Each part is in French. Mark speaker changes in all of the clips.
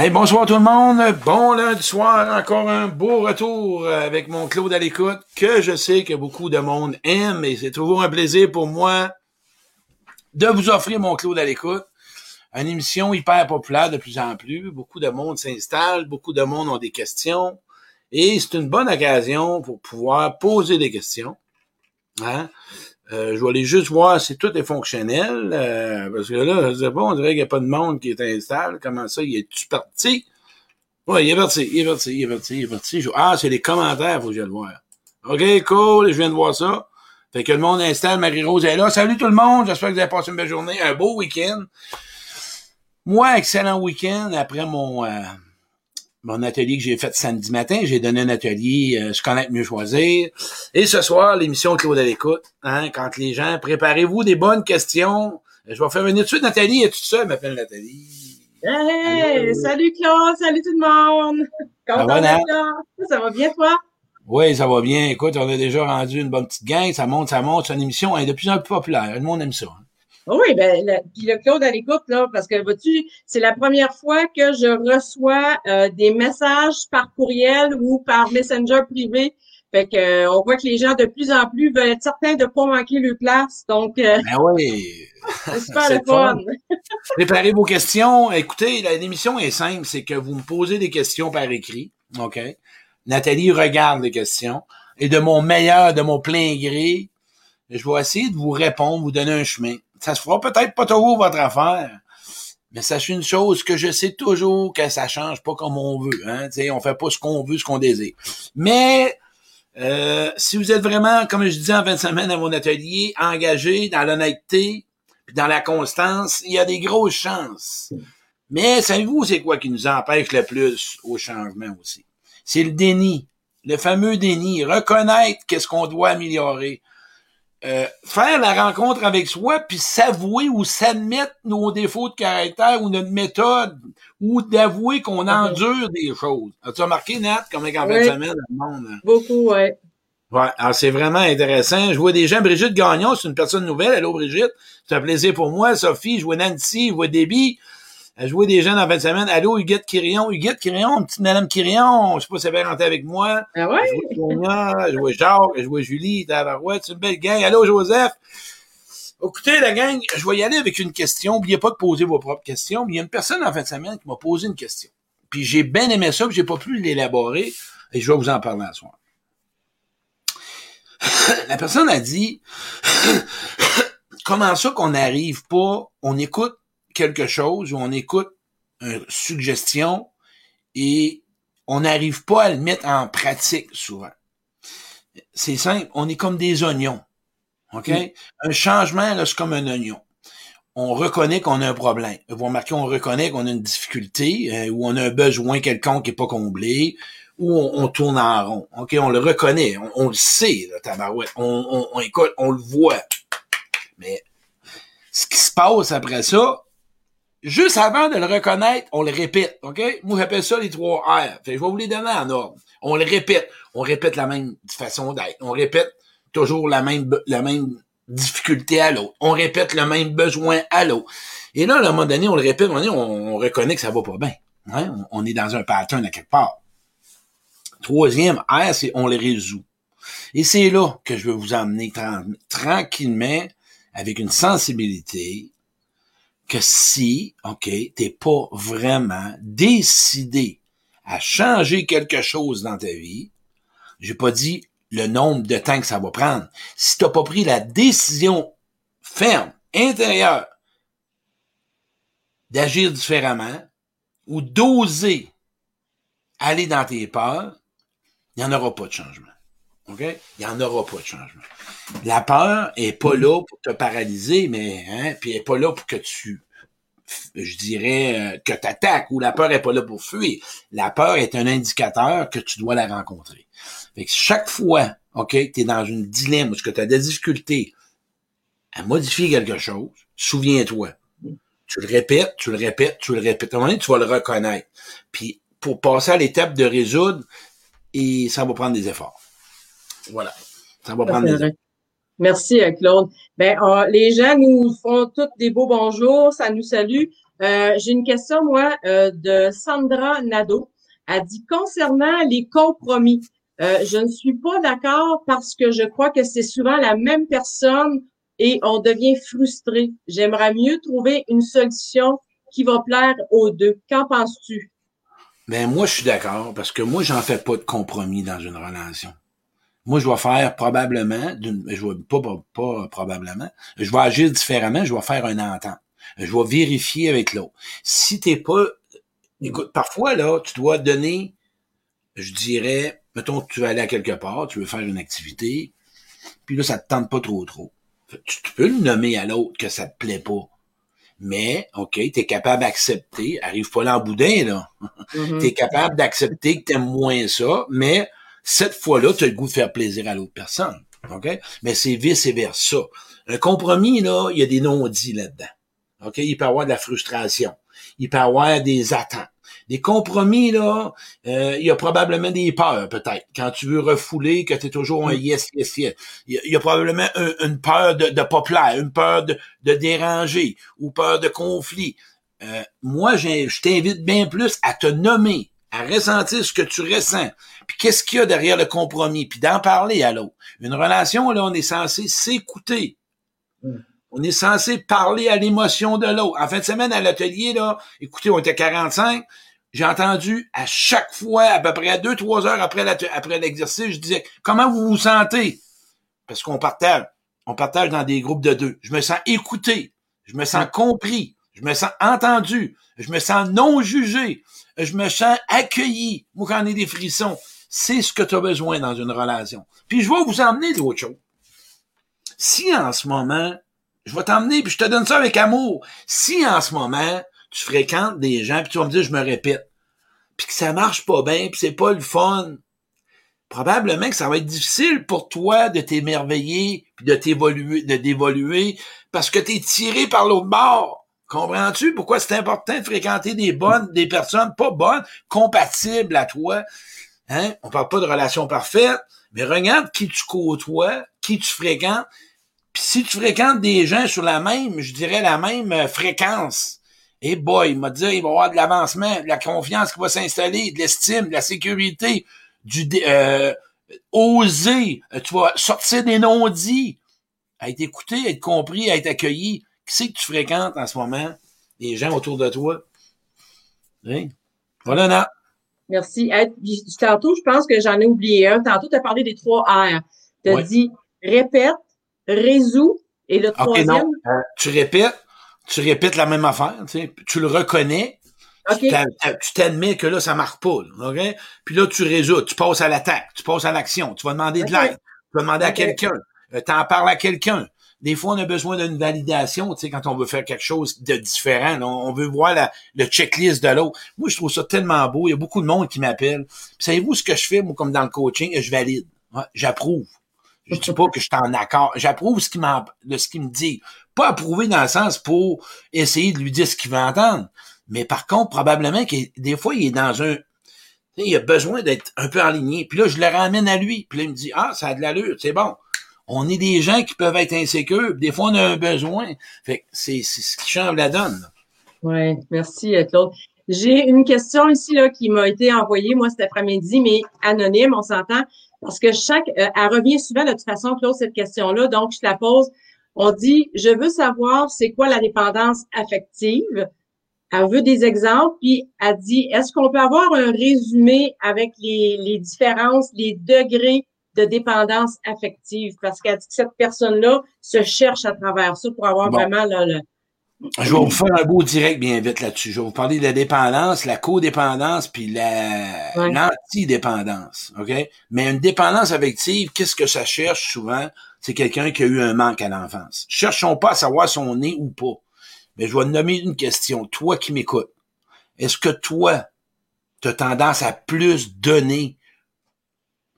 Speaker 1: Hey, bonsoir tout le monde. Bon lundi soir, encore un beau retour avec mon Claude à l'écoute, que je sais que beaucoup de monde aime et c'est toujours un plaisir pour moi de vous offrir mon Claude à l'écoute. Une émission hyper populaire de plus en plus. Beaucoup de monde s'installe, beaucoup de monde ont des questions et c'est une bonne occasion pour pouvoir poser des questions. Hein? Euh, je vais aller juste voir si tout est fonctionnel. Euh, parce que là, je sais pas, on dirait qu'il n'y a pas de monde qui est installé. Comment ça, il est-tu parti? Oui, il est parti, il est parti, il est parti, il est parti. ah, c'est les commentaires, faut que je le voir. OK, cool, je viens de voir ça. Fait que le monde installe, Marie-Rose est là. Salut tout le monde, j'espère que vous avez passé une belle journée, un beau week-end. Moi, excellent week-end après mon... Euh, mon atelier que j'ai fait samedi matin. J'ai donné un atelier euh, Je connais mieux choisir. Et ce soir, l'émission Claude à l'écoute. Hein, quand les gens, préparez-vous des bonnes questions. Je vais faire venir tout de suite Nathalie. Et tout ça, elle m'appelle Nathalie.
Speaker 2: Hey, salut Claude, salut tout le monde.
Speaker 1: Comment ça va,
Speaker 2: Ça va bien, toi?
Speaker 1: Oui, ça va bien. Écoute, on a déjà rendu une bonne petite gang. Ça monte, ça monte. C'est une émission est de plus en plus populaire. Le monde aime ça. Hein.
Speaker 2: Oui, ben, puis le Claude à l'écoute, là, parce que vois-tu, c'est la première fois que je reçois euh, des messages par courriel ou par Messenger privé. Fait que euh, on voit que les gens de plus en plus veulent être certains de ne pas manquer leur place. Donc
Speaker 1: euh, ben oui.
Speaker 2: c'est super le fun.
Speaker 1: Préparez vos questions. Écoutez, l'émission est simple, c'est que vous me posez des questions par écrit. OK? Nathalie regarde les questions. Et de mon meilleur, de mon plein gré, je vais essayer de vous répondre, vous donner un chemin ça se fera peut-être pas toujours votre affaire. Mais sachez une chose, que je sais toujours que ça change pas comme on veut. Hein? T'sais, on fait pas ce qu'on veut, ce qu'on désire. Mais euh, si vous êtes vraiment, comme je disais en 20 semaines à mon atelier, engagé dans l'honnêteté, puis dans la constance, il y a des grosses chances. Mais savez-vous, c'est quoi qui nous empêche le plus au changement aussi? C'est le déni. Le fameux déni. Reconnaître qu'est-ce qu'on doit améliorer. Euh, faire la rencontre avec soi, puis s'avouer ou s'admettre nos défauts de caractère ou notre méthode, ou d'avouer qu'on endure des choses. As-tu remarqué, Nat, comme en fin de semaine, le monde? Hein?
Speaker 2: Beaucoup, ouais.
Speaker 1: Ouais, alors c'est vraiment intéressant. Je vois des gens, Brigitte Gagnon, c'est une personne nouvelle. Allô, Brigitte. C'est un plaisir pour moi. Sophie, je vois Nancy, je vois Debbie. Je vois des jeunes en fin de semaine. Allô, Huguette Quirion. Huguette Quirion, petite madame Quirion. Je sais pas si elle va rentrer avec moi.
Speaker 2: Ah ouais?
Speaker 1: Je Sonia, je Jacques, je vois Julie. Ouais, c'est une belle gang. Allô, Joseph. Écoutez, la gang, je vais y aller avec une question. N'oubliez pas de poser vos propres questions. Mais il y a une personne en fin de semaine qui m'a posé une question. Puis j'ai bien aimé ça, puis j'ai pas pu l'élaborer. Et je vais vous en parler ce soir. la personne a dit, comment ça qu'on n'arrive pas, on écoute quelque chose où on écoute une suggestion et on n'arrive pas à le mettre en pratique souvent. C'est simple, on est comme des oignons. OK? Un changement, là, c'est comme un oignon. On reconnaît qu'on a un problème. Vous remarquez, on reconnaît qu'on a une difficulté, euh, ou on a un besoin quelconque qui n'est pas comblé, ou on, tourne en rond. OK? On le reconnaît, on, le sait, là, tabarouette. On, on, écoute, on le voit. Mais ce qui se passe après ça, juste avant de le reconnaître, on le répète, OK? Moi, j'appelle ça les trois R. Je vais vous les donner en ordre. On le répète. On répète la même façon d'être. On répète toujours la même, la même difficulté à l'autre. On répète le même besoin à l'autre. Et là, à un moment donné, on le répète, on, on, reconnaît que ça va pas bien. On, est dans un pattern à quelque part. Troisième R, c'est on le résout. Et c'est là que je veux vous emmener tranquillement, avec une sensibilité, que si, OK, t'es pas vraiment décidé à changer quelque chose dans ta vie, j'ai pas dit le nombre de temps que ça va prendre. Si t'as pas pris la décision ferme, intérieure, d'agir différemment ou d'oser aller dans tes peurs, il n'y en aura pas de changement. OK? Il n'y en aura pas de changement. La peur est pas là pour te paralyser, mais hein, puis elle est pas là pour que tu je dirais euh, que tu attaques ou la peur est pas là pour fuir. La peur est un indicateur que tu dois la rencontrer. Fait que chaque fois, OK, tu es dans une dilemme où tu as des difficultés à modifier quelque chose, souviens-toi. Tu le répètes, tu le répètes, tu le répètes. À un moment donné, tu vas le reconnaître. Puis pour passer à l'étape de résoudre, et ça va prendre des efforts. Voilà. Ça va prendre des efforts.
Speaker 2: Merci, euh, Claude. Ben, les gens nous font tous des beaux bonjours, ça nous salue. Euh, j'ai une question, moi, euh, de Sandra Nadeau. Elle dit concernant les compromis, je ne suis pas d'accord parce que je crois que c'est souvent la même personne et on devient frustré. J'aimerais mieux trouver une solution qui va plaire aux deux. Qu'en penses-tu?
Speaker 1: Ben moi, je suis d'accord parce que moi, j'en fais pas de compromis dans une relation. Moi, je vais faire probablement, je vais pas, pas, pas, probablement, je vais agir différemment, je vais faire un entente. Je vais vérifier avec l'autre. Si t'es pas, écoute, parfois là, tu dois donner, je dirais, mettons tu vas aller à quelque part, tu veux faire une activité, puis là, ça te tente pas trop trop. Tu, peux le nommer à l'autre que ça te plaît pas. Mais, OK, tu es capable d'accepter, arrive pas là en boudin, là. Mm-hmm. tu es capable d'accepter que tu aimes moins ça, mais cette fois-là, tu as le goût de faire plaisir à l'autre personne. OK? Mais c'est vice-versa. Un compromis, là, il y a des non-dits là-dedans. OK? Il peut y avoir de la frustration. Il peut y avoir des attentes. Des compromis, là, euh, il y a probablement des peurs, peut-être. Quand tu veux refouler, que tu es toujours un mm. yes, yes, yes. Il y a, probablement une peur de, de pas plaire, une peur de, de déranger ou peur de conflit. Euh, moi, je t'invite bien plus à te nommer, à ressentir ce que tu ressens. Puis qu'est-ce qu'il y a derrière le compromis, puis d'en parler à l'autre. Une relation, là, on est censé s'écouter. Mm. On est censé parler à l'émotion de l'autre. En fin de semaine, à l'atelier, là, écoutez, on était 45, j'ai entendu à chaque fois, à peu près deux, trois heures après, après l'exercice, je disais, comment vous vous sentez? Parce qu'on partage, on partage dans des groupes de deux. Je me sens écouté, je me sens compris, je me sens entendu, je me sens non jugé, je me sens accueilli. Moi, quand on est des frissons, c'est ce que tu as besoin dans une relation. Puis je vais vous emmener d'autres choses. Si en ce moment, je vais t'emmener, puis je te donne ça avec amour. Si en ce moment, tu fréquentes des gens, puis tu vas me dire, je me répète, puis que ça marche pas bien, puis c'est pas le fun, probablement que ça va être difficile pour toi de t'émerveiller, puis de t'évoluer, de d'évoluer, parce que tu es tiré par l'autre bord. Comprends-tu pourquoi c'est important de fréquenter des bonnes, des personnes pas bonnes, compatibles à toi? Hein? On parle pas de relations parfaites, mais regarde qui tu côtoies, qui tu fréquentes. Puis si tu fréquentes des gens sur la même, je dirais la même euh, fréquence, et boy, il m'a dit, il va y avoir de l'avancement, de la confiance qui va s'installer, de l'estime, de la sécurité, du euh, oser, euh, tu vas sortir des non-dits, à être écouté, à être compris, à être accueilli. Qui c'est que tu fréquentes en ce moment? Les gens autour de toi. Hein? Voilà, Nat.
Speaker 2: Merci. tantôt, je pense que j'en ai oublié un. Tantôt, tu as parlé des trois R. Tu as dit répète, résous et le troisième. non.
Speaker 1: Euh, tu répètes, tu répètes la même affaire, tu, sais, tu le reconnais, tu t'admets que là, ça marche pas. Là, Puis là, tu résous, tu passes à l'attaque, tu passes à l'action, tu vas demander de l'aide, tu vas demander à quelqu'un, euh, tu en parles à quelqu'un. Des fois, on a besoin d'une validation, tu sais, quand on veut faire quelque chose de différent. on veut voir la, le checklist de l'autre. Moi, je trouve ça tellement beau. Il y a beaucoup de monde qui m'appelle. Savez-vous ce que je fais, moi, comme dans le coaching? Je valide. J'approuve. Je dis pas que je suis en accord. J'approuve ce qu'il de ce qu'il me dit. Pas approuver dans le sens pour essayer de lui dire ce qu'il veut entendre. Mais par contre, probablement que des fois, il est dans un, il a besoin d'être un peu aligné. Puis là, je le ramène à lui. Puis là, il me dit, ah, ça a de l'allure, c'est bon. On est des gens qui peuvent être insécures. Des fois, on a un besoin. Fait c'est, ce qui change la donne.
Speaker 2: Oui, merci, Claude. J'ai une question ici là, qui m'a été envoyée, moi, cet après-midi, mais anonyme, on s'entend. Parce que chaque, euh, elle revient souvent de toute façon, Claude, cette question-là. Donc, je la pose. On dit, je veux savoir c'est quoi la dépendance affective. Elle veut des exemples, puis elle dit, est-ce qu'on peut avoir un résumé avec les, les différences, les degrés de dépendance affective? Parce qu'elle dit que cette personne-là se cherche à travers ça pour avoir vraiment le,
Speaker 1: je vais vous faire un beau direct bien vite là-dessus. Je vais vous parler de la dépendance, la codépendance, puis la l'antidépendance. OK? Mais une dépendance affective, qu'est-ce que ça cherche souvent? C'est quelqu'un qui a eu un manque à l'enfance. Cherchons pas à savoir si on est ou pas. Mais je vais te nommer une question. Toi qui m'écoutes, est-ce que toi, tu as tendance à plus donner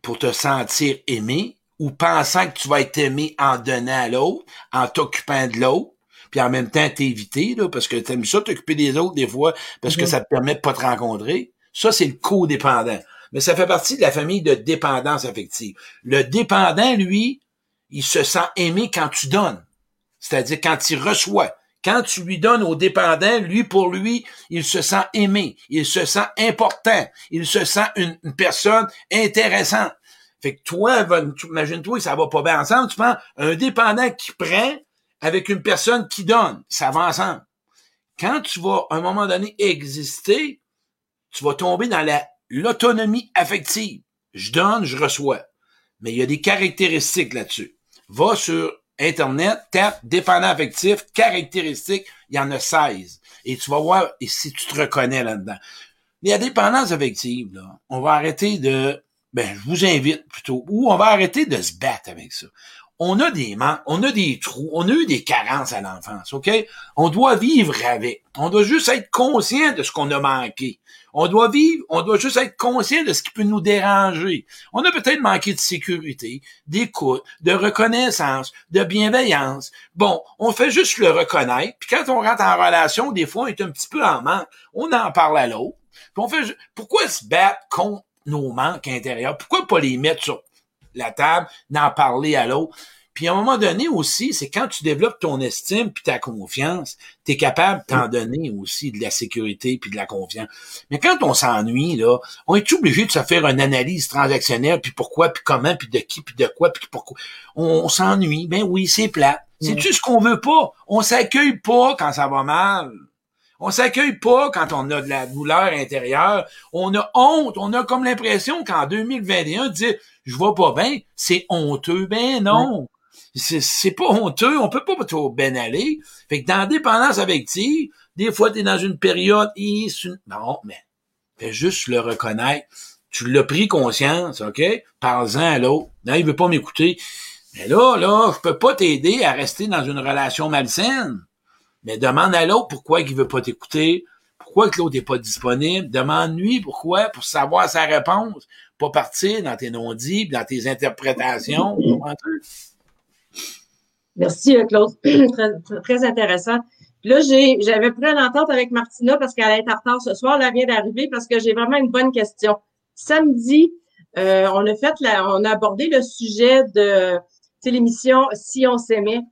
Speaker 1: pour te sentir aimé ou pensant que tu vas être aimé en donnant à l'autre, en t'occupant de l'autre? puis en même temps t'éviter, là, parce que t'aimes ça t'occuper des autres des fois, parce que mhm. ça te permet de pas te rencontrer. Ça, c'est le codépendant. Mais ça fait partie de la famille de dépendance affective. Le dépendant, lui, il se sent aimé quand tu donnes. C'est-à-dire quand il reçoit, Quand tu lui donnes au dépendant, lui, pour lui, il se sent aimé, il se sent important, il se sent une, personne intéressante. Fait que toi, imagine-toi, ça va pas bien ensemble, tu prends un dépendant qui prend avec une personne qui donne, ça va ensemble. Quand tu vas, à un moment donné, exister, tu vas tomber dans la, l'autonomie affective. Je donne, je reçois. Mais il y a des caractéristiques là-dessus. Va sur Internet, tape dépendant affectif, caractéristiques, il y en a 16. Et tu vas voir et si tu te reconnais là-dedans. La dépendance affective, là, on va arrêter de, ben, je vous invite plutôt, ou on va arrêter de se battre avec ça. On a des manques, on a des trous, on a eu des carences à l'enfance, OK? On doit vivre avec. On doit juste être conscient de ce qu'on a manqué. On doit vivre, on doit juste être conscient de ce qui peut nous déranger. On a peut-être manqué de sécurité, d'écoute, de reconnaissance, de bienveillance. Bon, on fait juste le reconnaître. Puis quand on rentre en relation, des fois, on est un petit peu en manque. On en parle à l'autre. On fait, pourquoi se battre contre nos manques intérieurs? Pourquoi pas les mettre sur la table, d'en parler à l'autre? Puis à un moment donné aussi, c'est quand tu développes ton estime puis ta confiance, tu es capable de t'en donner aussi de la sécurité puis de la confiance. Mais quand on s'ennuie, là, on est obligé de se faire une analyse transactionnelle, puis pourquoi, puis comment, puis de qui, puis de quoi, puis pourquoi. On, s'ennuie. Ben oui, c'est plat. C'est-tu ce qu'on veut pas? On s'accueille pas quand ça va mal. On s'accueille pas quand on a de la douleur intérieure. On a honte. On a comme l'impression qu'en 2021, dire je vois pas bien, c'est honteux. Ben non c'est pas honteux, on peut pas trop bien aller. Fait que dans la dépendance affective, des fois, tu es dans une période, non, mais fais juste le reconnaître. Tu l'as pris conscience, OK? Parle-en à l'autre. Non, il veut pas m'écouter. Mais là, là, je peux pas t'aider à rester dans une relation malsaine. Mais demande à l'autre pourquoi il veut pas t'écouter, pourquoi que l'autre est pas disponible. Demande-lui pourquoi, pour savoir sa réponse. Pas partir dans tes non-dits, dans tes interprétations.
Speaker 2: Merci, euh, Claude. très, très, intéressant. Là, j'avais pris une entente avec Martina parce qu'elle est en retard ce soir. Elle vient d'arriver parce que j'ai vraiment une bonne question. Samedi, euh, on a fait la, on a abordé le sujet de l'émission Si on s'aimait.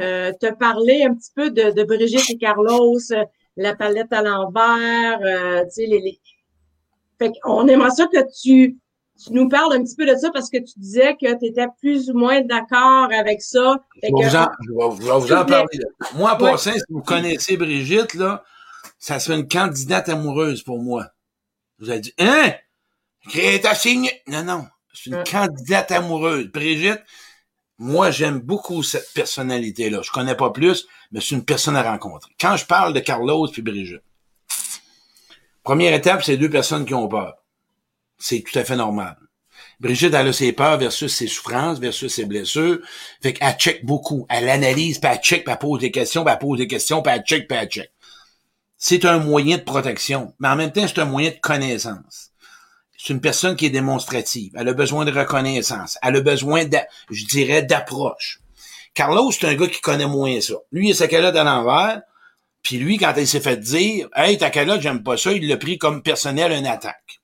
Speaker 2: Euh, te parler un petit peu de, de Brigitte et Carlos, la palette à l'envers, euh, tu sais, les, les... Fait qu'on aimerait ça que tu tu nous parles un petit peu de ça parce que tu disais que tu étais plus ou moins d'accord avec ça.
Speaker 1: Je vais, vous en, vous en parler. Moi, pour ça, si vous connaissez Brigitte, là, ça serait une candidate amoureuse pour moi. Vous avez dit, hein? ta signe? Non, non. C'est une candidate amoureuse. Brigitte, moi, j'aime beaucoup cette personnalité-là. Je connais pas plus, mais c'est une personne à rencontrer. Quand je parle de Carlos puis Brigitte, première étape, c'est deux personnes qui ont peur. C'est tout à fait normal. Brigitte, elle a ses peurs versus ses souffrances, versus ses blessures. Fait qu'elle check beaucoup. Elle analyse, puis elle check, puis elle pose des questions, puis elle pose des questions, puis elle check, puis elle check. C'est un moyen de protection, mais en même temps, c'est un moyen de connaissance. C'est une personne qui est démonstrative. Elle a besoin de reconnaissance. Elle a besoin, je dirais, d'approche. Carlos, c'est un gars qui connaît moins ça. Lui, il a sa calotte à l'envers, puis lui, quand il s'est fait dire « Hey, ta calotte, j'aime pas ça », il l'a pris comme personnel une attaque.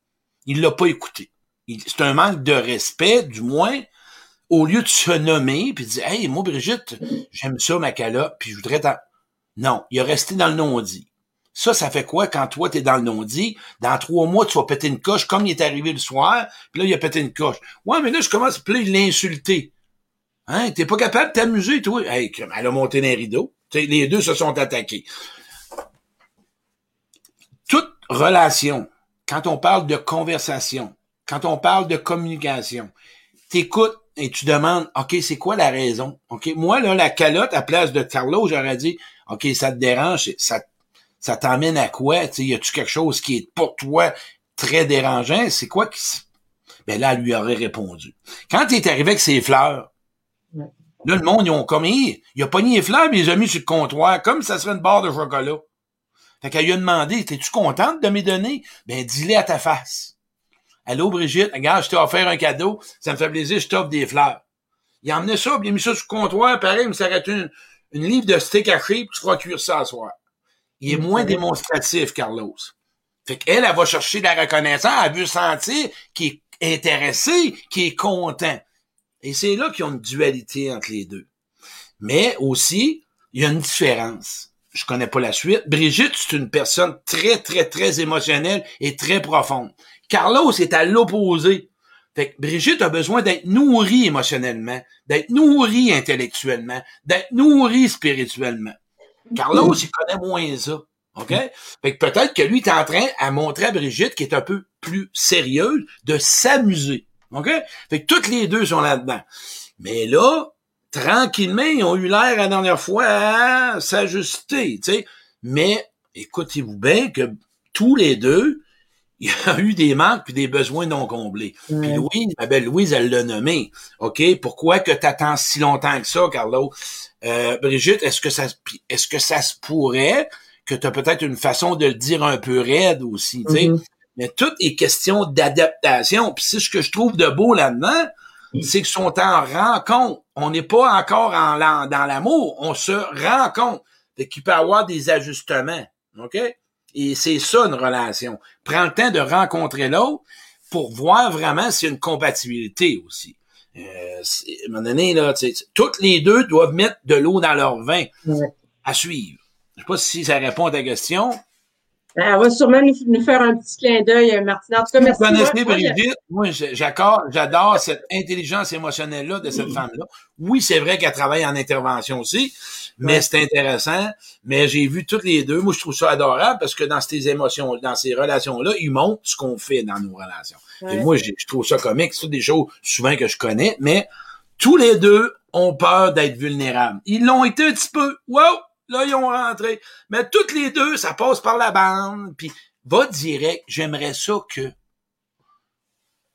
Speaker 1: Il l'a pas écouté. C'est un manque de respect, du moins, au lieu de se nommer puis de dire Hey, moi, Brigitte, j'aime ça, ma calotte, puis je voudrais t'en. Non, il a resté dans le non-dit. Ça, ça fait quoi quand toi, t'es dans le non-dit? Dans trois mois, tu vas péter une coche comme il est arrivé le soir, puis là, il a pété une coche. Ouais, mais là, je commence, puis là, il l'a insulté. Hein? T'es pas capable de t'amuser, toi? Hey, elle a monté les rideaux. les deux se sont attaqués. Toute relation quand on parle de conversation, quand on parle de communication, t'écoutes et tu demandes, OK, c'est quoi la raison? OK, moi, là, la calotte, à place de Carlo, j'aurais dit, OK, ça te dérange, ça, ça t'emmène à quoi? Tu y a-tu quelque chose qui est pour toi très dérangeant? C'est quoi qui... Ben là, elle lui aurait répondu. Quand il est arrivé avec ses fleurs, là, le monde, ils ont comme, il a pogné les fleurs, mais il les a mis sur le comptoir, comme ça serait une barre de chocolat. Fait qu'elle lui a demandé, t'es-tu contente de me donner? Ben, dis-le à ta face. Allô, Brigitte, regarde, je t'ai offert un cadeau, ça me fait plaisir, je t'offre des fleurs. Il a emmené ça, puis il a mis ça sur le comptoir, pareil, il me s'arrête une, une livre de steak haché, puis tu feras cuire ça à soir. Il est moins démonstratif, Carlos. Fait qu'elle, elle va chercher la reconnaissance, elle veut sentir qu'il est intéressé, qu'il est content. Et c'est là qu'il y a une dualité entre les deux. Mais aussi, il y a une différence je connais pas la suite. Brigitte, c'est une personne très, très, très émotionnelle et très profonde. Carlos est à l'opposé. Fait que Brigitte a besoin d'être nourrie émotionnellement, d'être nourrie intellectuellement, d'être nourrie spirituellement. Carlos, il connaît moins ça. OK? Fait que peut-être que lui est en train à montrer à Brigitte, qui est un peu plus sérieuse, de s'amuser. OK? Fait que toutes les deux sont là-dedans. Mais là, tranquillement, ils ont eu l'air la dernière fois à s'ajuster, tu sais. Mais écoutez-vous bien que tous les deux, il y a eu des manques puis des besoins non comblés. Puis Louise, ma belle Louise, elle l'a nommé. OK? Pourquoi que t'attends si longtemps que ça, Carlo? Euh, Brigitte, est-ce que ça est-ce que ça se pourrait que tu as peut-être une façon de le dire un peu raide aussi, tu sais? Mm-hmm. Mais tout est question d'adaptation. Puis c'est ce que je trouve de beau là-dedans, c'est qu'ils sont en rencontre. On n'est pas encore en, dans l'amour, on se rend compte qu'il peut y avoir des ajustements. OK? Et c'est ça une relation. Prends le temps de rencontrer l'autre pour voir vraiment s'il y a une compatibilité aussi. Euh, à un moment donné, là, toutes les deux doivent mettre de l'eau dans leur vin à suivre. Je sais pas si ça répond à ta question.
Speaker 2: Elle ah, va sûrement nous, faire un petit clin d'œil, euh, Martin. En tout cas, merci.
Speaker 1: Vous connaissez Brigitte? Moi, j'adore cette intelligence émotionnelle-là de cette femme-là. Oui, c'est vrai qu'elle travaille en intervention aussi, mais c'est intéressant. Mais j'ai vu toutes les deux. Moi, je trouve ça adorable parce que dans ces émotions, dans ces relations-là, ils montrent ce qu'on fait dans nos relations. Et moi, je trouve ça comique. C'est des choses souvent que je connais, mais tous les deux ont peur d'être vulnérables. Ils l'ont été un petit peu. Wow! Là, ils ont rentré. Mais toutes les deux, ça passe par la bande. Puis, va direct, j'aimerais ça que.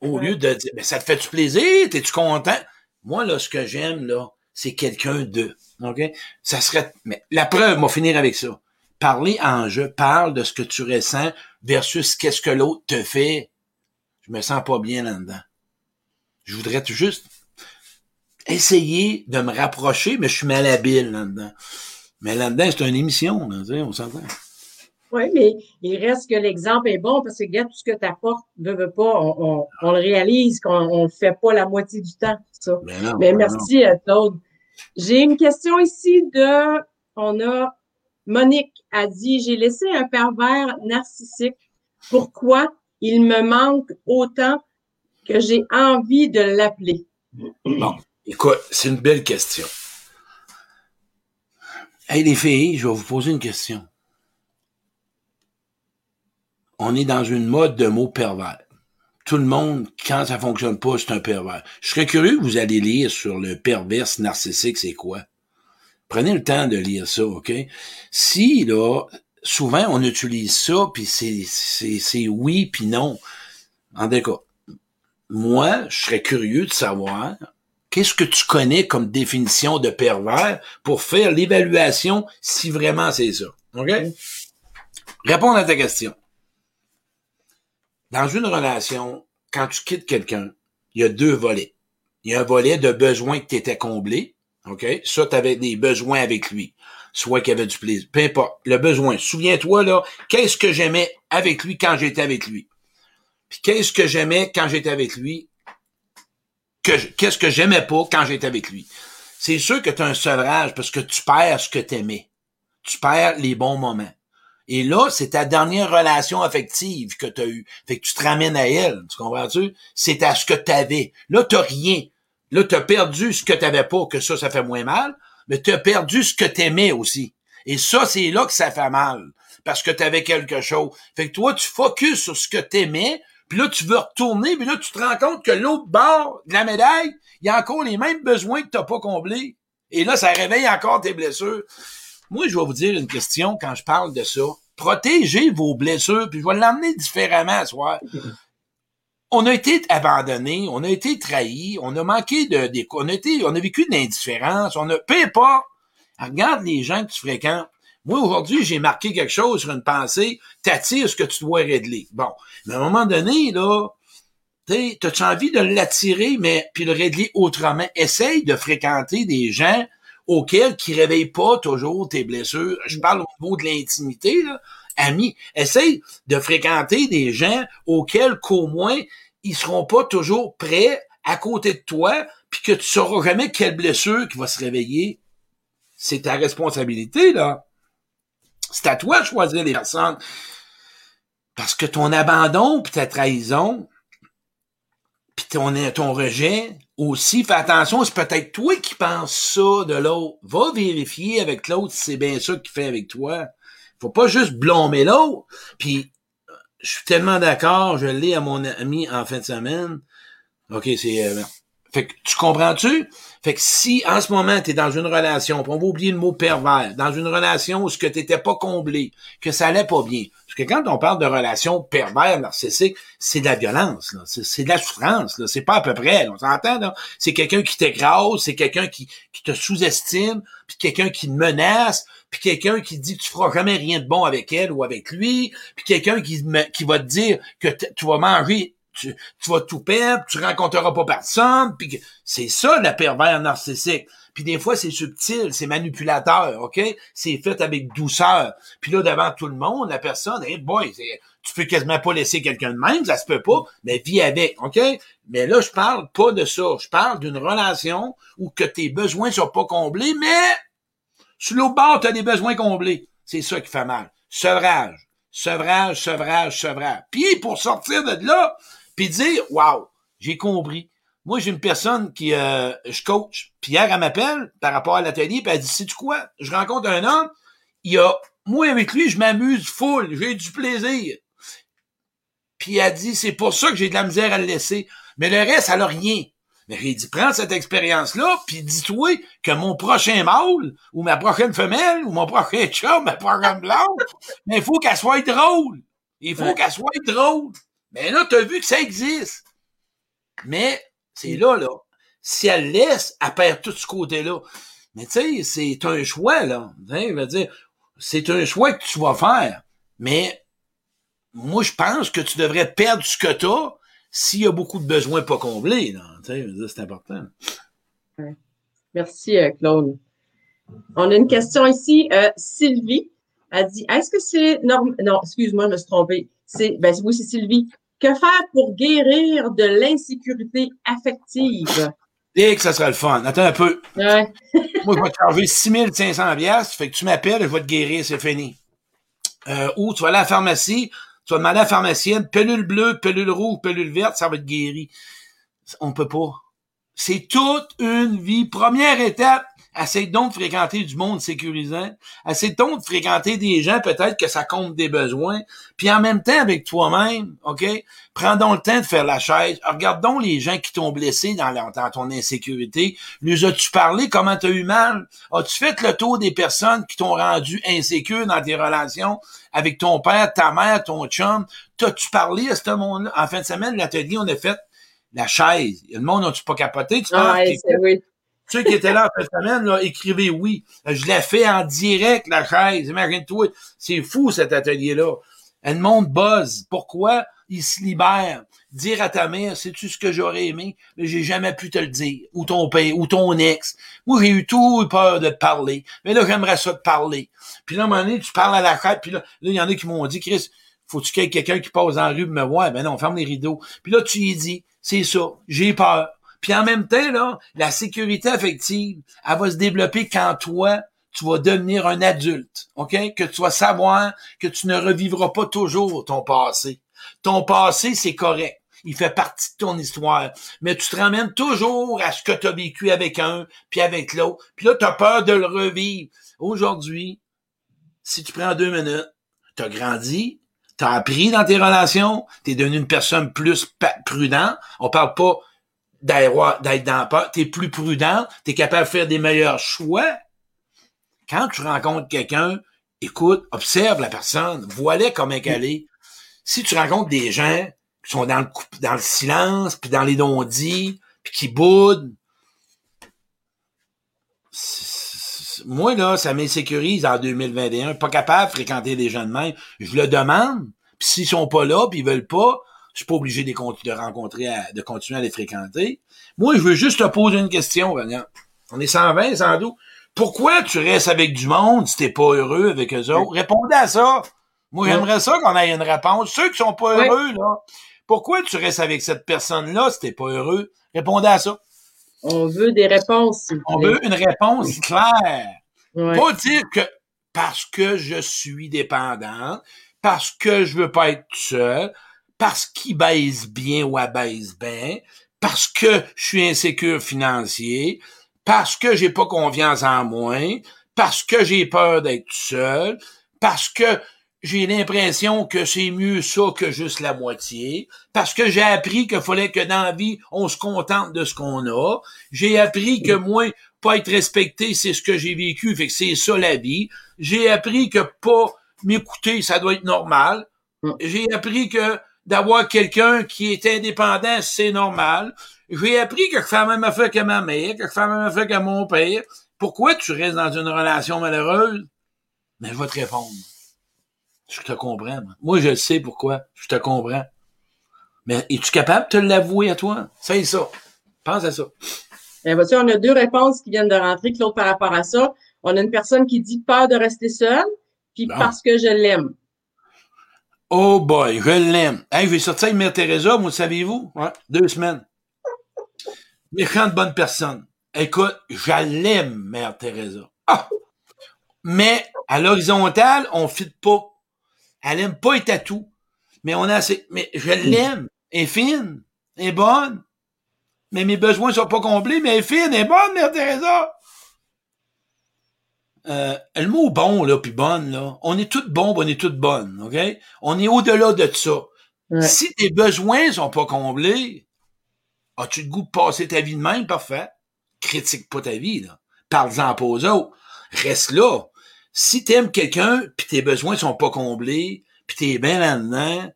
Speaker 1: Au lieu de dire, mais ça te fait-tu plaisir? T'es-tu content? Moi, là, ce que j'aime, là, c'est quelqu'un de. OK? Ça serait. Mais la preuve, va finir avec ça. Parler en jeu, parle de ce que tu ressens versus qu'est-ce que l'autre te fait. Je me sens pas bien là-dedans. Je voudrais juste essayer de me rapprocher, mais je suis malhabile là-dedans. Mais là-dedans, c'est une émission, là, on s'entend.
Speaker 2: Oui, mais il reste que l'exemple est bon parce que, regarde, tout ce que tu apportes, ne veut pas, on, on, le réalise, qu'on ne fait pas la moitié du temps, ça. Mais, ben non, mais ben merci, à Claude. J'ai une question ici de, on a, Monique a dit, j'ai laissé un pervers narcissique. Pourquoi il me manque autant que j'ai envie de l'appeler?
Speaker 1: Bon, écoute, c'est une belle question. Hey les filles, je vais vous poser une question. On est dans une mode de mots pervers. Tout le monde, quand ça fonctionne pas, c'est un pervers. Je serais curieux vous allez lire sur le perverse narcissique, c'est quoi? Prenez le temps de lire ça, OK? Si, là, souvent, on utilise ça, puis c'est, c'est, oui, puis non. En cas, moi, je serais curieux de savoir qu'est-ce que tu connais comme définition de pervers pour faire l'évaluation si vraiment c'est ça? OK? Répondre à ta question. Dans une relation, quand tu quittes quelqu'un, il y a deux volets. Il y a un volet de besoin que tu comblé. OK? Ça, tu avais des besoins avec lui. Soit qu'il y avait du plaisir. Peu importe. Le besoin. Souviens-toi, là, qu'est-ce que j'aimais avec lui quand j'étais avec lui? Puis qu'est-ce que j'aimais quand j'étais avec lui? Qu'est-ce que j'aimais pas quand j'étais avec lui? C'est sûr que tu as un sevrage parce que tu perds ce que tu aimais. Tu perds les bons moments. Et là, c'est ta dernière relation affective que tu as eue. Fait que tu te ramènes à elle. Tu comprends-tu? C'est à ce que tu avais. Là, tu rien. Là, tu as perdu ce que tu n'avais pas, que ça, ça fait moins mal. Mais tu as perdu ce que tu aimais aussi. Et ça, c'est là que ça fait mal. Parce que tu avais quelque chose. Fait que toi, tu focuses sur ce que tu aimais puis là, tu veux retourner, puis là, tu te rends compte que l'autre bord de la médaille, il y a encore les mêmes besoins que tu n'as pas comblés. Et là, ça réveille encore tes blessures. Moi, je vais vous dire une question quand je parle de ça. Protégez vos blessures, puis je vais l'emmener différemment à soir. On a été abandonné, on a été trahi, on a manqué de, on a été, on a vécu de l'indifférence, on a, peu importe. Regarde les gens que tu fréquentes. Moi, aujourd'hui, j'ai marqué quelque chose sur une pensée, t'attires ce que tu dois régler? Bon. Mais à un moment donné, là, t'as-tu envie de l'attirer, mais puis le régler autrement? Essaye de fréquenter des gens auxquels qui réveillent pas toujours tes blessures. Je parle au niveau de l'intimité, là. Amis, essaye de fréquenter des gens auxquels qu'au moins ils seront pas toujours prêts à côté de toi, puis que tu sauras jamais quelle blessure qui va se réveiller. C'est ta responsabilité, là. C'est à toi de choisir les personnes. Parce que ton abandon puis ta trahison, puis ton, ton rejet, aussi, fais attention, c'est peut-être toi qui penses ça de l'autre. Va vérifier avec l'autre si c'est bien ça qu'il fait avec toi. Faut pas juste blâmer l'autre. Puis, je suis tellement d'accord, je l'ai à mon ami en fin de semaine. OK, c'est... Euh, fait que tu comprends-tu? Fait que si en ce moment tu es dans une relation, on va oublier le mot pervers, dans une relation où ce que tu pas comblé, que ça allait pas bien. Parce que quand on parle de relation pervers, narcissique, c'est de la violence, c'est de la souffrance, là. c'est pas à peu près, on s'entend, là. C'est quelqu'un qui t'écrase, c'est quelqu'un qui, qui te sous-estime, puis quelqu'un qui te menace, puis quelqu'un qui dit que tu feras jamais rien de bon avec elle ou avec lui, puis quelqu'un qui, qui va te dire que tu vas manger tu, vas tout perdre, tu rencontreras pas personne, puis c'est ça la pervers narcissique. Puis des fois c'est subtil, c'est manipulateur, ok? C'est fait avec douceur. Puis là devant tout le monde, la personne, hey boy, tu peux quasiment pas laisser quelqu'un de même, ça se peut pas, mais vis avec, ok? Mais là je parle pas de ça, je parle d'une relation où que tes besoins sont pas comblés, mais sur l'autre bord tu as des besoins comblés. C'est ça qui fait mal. Sevrage, sevrage, sevrage, sevrage. Puis pour sortir de là, puis dire, wow, j'ai compris. Moi, j'ai une personne qui, euh, je coach, puis hier, elle m'appelle par rapport à l'atelier, puis elle dit, sais-tu quoi? Je rencontre un homme, il a, moi, avec lui, je m'amuse full, j'ai du plaisir. Puis elle dit, c'est pour ça que j'ai de la misère à le laisser. Mais le reste, elle a rien. Mais j'ai dit, prends cette expérience-là, puis dis-toi que mon prochain mâle, ou ma prochaine femelle, ou mon prochain chat, ma prochaine blanche, mais il faut qu'elle soit drôle. Il faut qu'elle soit drôle. Mais là, tu as vu que ça existe. Mais c'est là, là. Si elle laisse, elle perd tout ce côté-là. Mais tu sais, c'est un choix, là. je veux dire, c'est un choix que tu vas faire. Mais moi, je pense que tu devrais perdre ce que tu as s'il y a beaucoup de besoins pas comblés. C'est important.
Speaker 2: Merci, euh, Claude. On a une question ici. Euh, Sylvie a dit Est-ce que c'est normal? Non, excuse-moi, je me suis trompée. C'est, ben, oui, c'est Sylvie. Que faire pour guérir de l'insécurité affective?
Speaker 1: Et que ça sera le fun. Attends un peu. Ouais. Moi, je vais te charger 6500 pièces, fait que tu m'appelles, je vais te guérir, c'est fini. Euh, ou tu vas aller à la pharmacie, tu vas demander à la pharmacienne, pelule bleue, pelule rouge, pelule verte, ça va te guérir. On peut pas. C'est toute une vie. Première étape, Essaye donc de fréquenter du monde sécurisant. Essaye donc de fréquenter des gens peut-être que ça compte des besoins. Puis en même temps avec toi-même, OK? Prends donc le temps de faire la chaise. Regarde donc les gens qui t'ont blessé dans, dans ton insécurité. Lui as-tu parlé? Comment t'as eu mal? As-tu fait le tour des personnes qui t'ont rendu insécure dans tes relations avec ton père, ta mère, ton chum? T'as-tu parlé à ce monde-là? En fin de semaine, l'atelier, on a fait la chaise. Le monde n'a-tu pas capoté? Tu
Speaker 2: ah, oui.
Speaker 1: Ceux qui étaient là cette semaine, là, écrivez oui. Je l'ai fait en direct, la chaise. Imagine-toi. C'est fou, cet atelier-là. Le monde buzz. Pourquoi? Il se libère? Dire à ta mère, sais-tu ce que j'aurais aimé? Mais j'ai jamais pu te le dire. Ou ton père, ou ton ex. Moi, j'ai eu tout peur de te parler. Mais là, j'aimerais ça te parler. Puis là, à un moment donné, tu parles à la chaise, puis là, il y en a qui m'ont dit, Chris, faut-tu qu'il y ait quelqu'un qui passe dans la rue me voir? Ben non, ferme les rideaux. Puis là, tu y dis, c'est ça, j'ai peur. Puis en même temps, là, la sécurité affective, elle va se développer quand toi, tu vas devenir un adulte, OK? Que tu vas savoir que tu ne revivras pas toujours ton passé. Ton passé, c'est correct. Il fait partie de ton histoire. Mais tu te ramènes toujours à ce que tu as vécu avec un, puis avec l'autre. Puis là, tu as peur de le revivre. Aujourd'hui, si tu prends deux minutes, tu as grandi, tu appris dans tes relations, tu es devenu une personne plus prudente. On parle pas d'être dans peur, t'es plus prudent, t'es capable de faire des meilleurs choix. Quand tu rencontres quelqu'un, écoute, observe la personne, vois-la comme elle est. Si tu rencontres des gens qui sont dans le, dans le silence, puis dans les non-dits, puis qui boudent, moi, là, ça m'insécurise en 2021. Pas capable de fréquenter des gens de même. Je le demande, puis s'ils sont pas là, puis ils veulent pas, je suis pas obligé de, de rencontrer, de continuer à les fréquenter. Moi, je veux juste te poser une question, Renan. On est 120, 112. Pourquoi tu restes avec du monde si t'es pas heureux avec eux autres? Répondez à ça. Moi, j'aimerais ça qu'on ait une réponse. Ceux qui sont pas heureux, là, pourquoi tu restes avec cette personne-là si t'es pas heureux? Répondez à ça.
Speaker 2: On veut des réponses.
Speaker 1: On veut une réponse claire. Pas dire que parce que je suis dépendante, parce que je veux pas être seul, parce qu'il baise bien ou baise bien, parce que je suis insécure financier, parce que j'ai pas confiance en moi, parce que j'ai peur d'être seul, parce que j'ai l'impression que c'est mieux ça que juste la moitié, parce que j'ai appris qu'il fallait que dans la vie, on se contente de ce qu'on a. J'ai appris que moi, pas être respecté, c'est ce que j'ai vécu, fait que c'est ça la vie. J'ai appris que pas m'écouter, ça doit être normal. J'ai appris que d'avoir quelqu'un qui est indépendant, c'est normal. J'ai appris que je fais la même affaire que ma mère, que je fais la même affaire que mon père. Pourquoi tu restes dans une relation malheureuse? Mais je vais te répondre. Je te comprends. Moi, moi je sais pourquoi. Je te comprends. Mais es-tu capable de te l'avouer à toi? C'est ça. Pense à ça.
Speaker 2: Eh, voici, on a deux réponses qui viennent de rentrer, Claude, par rapport à ça. On a une personne qui dit peur de rester seule, puis parce que je l'aime.
Speaker 1: Oh boy, je l'aime. Hey, je vais sortir avec Mère Teresa, vous savez-vous? Ouais, deux semaines. Méchante bonne personne. Écoute, je l'aime, Mère Teresa. Ah! Mais à l'horizontale, on fit pas. Elle aime pas à tout. Mais on a assez. Mais je l'aime. Elle est fine. Elle est bonne. Mais mes besoins sont pas complets, mais elle est fine, elle est bonne, Mère Teresa. Euh, le mot bon, là, puis bonne, là, on est toutes bons, on est toutes bonnes, OK? On est au-delà de ça. Si tes besoins sont pas comblés, as-tu le goût de passer ta vie de même? Parfait. Critique pas ta vie, là. Parle-en pas aux autres. Reste là. Si t'aimes quelqu'un, puis tes besoins sont pas comblés, puis t'es bien là-dedans,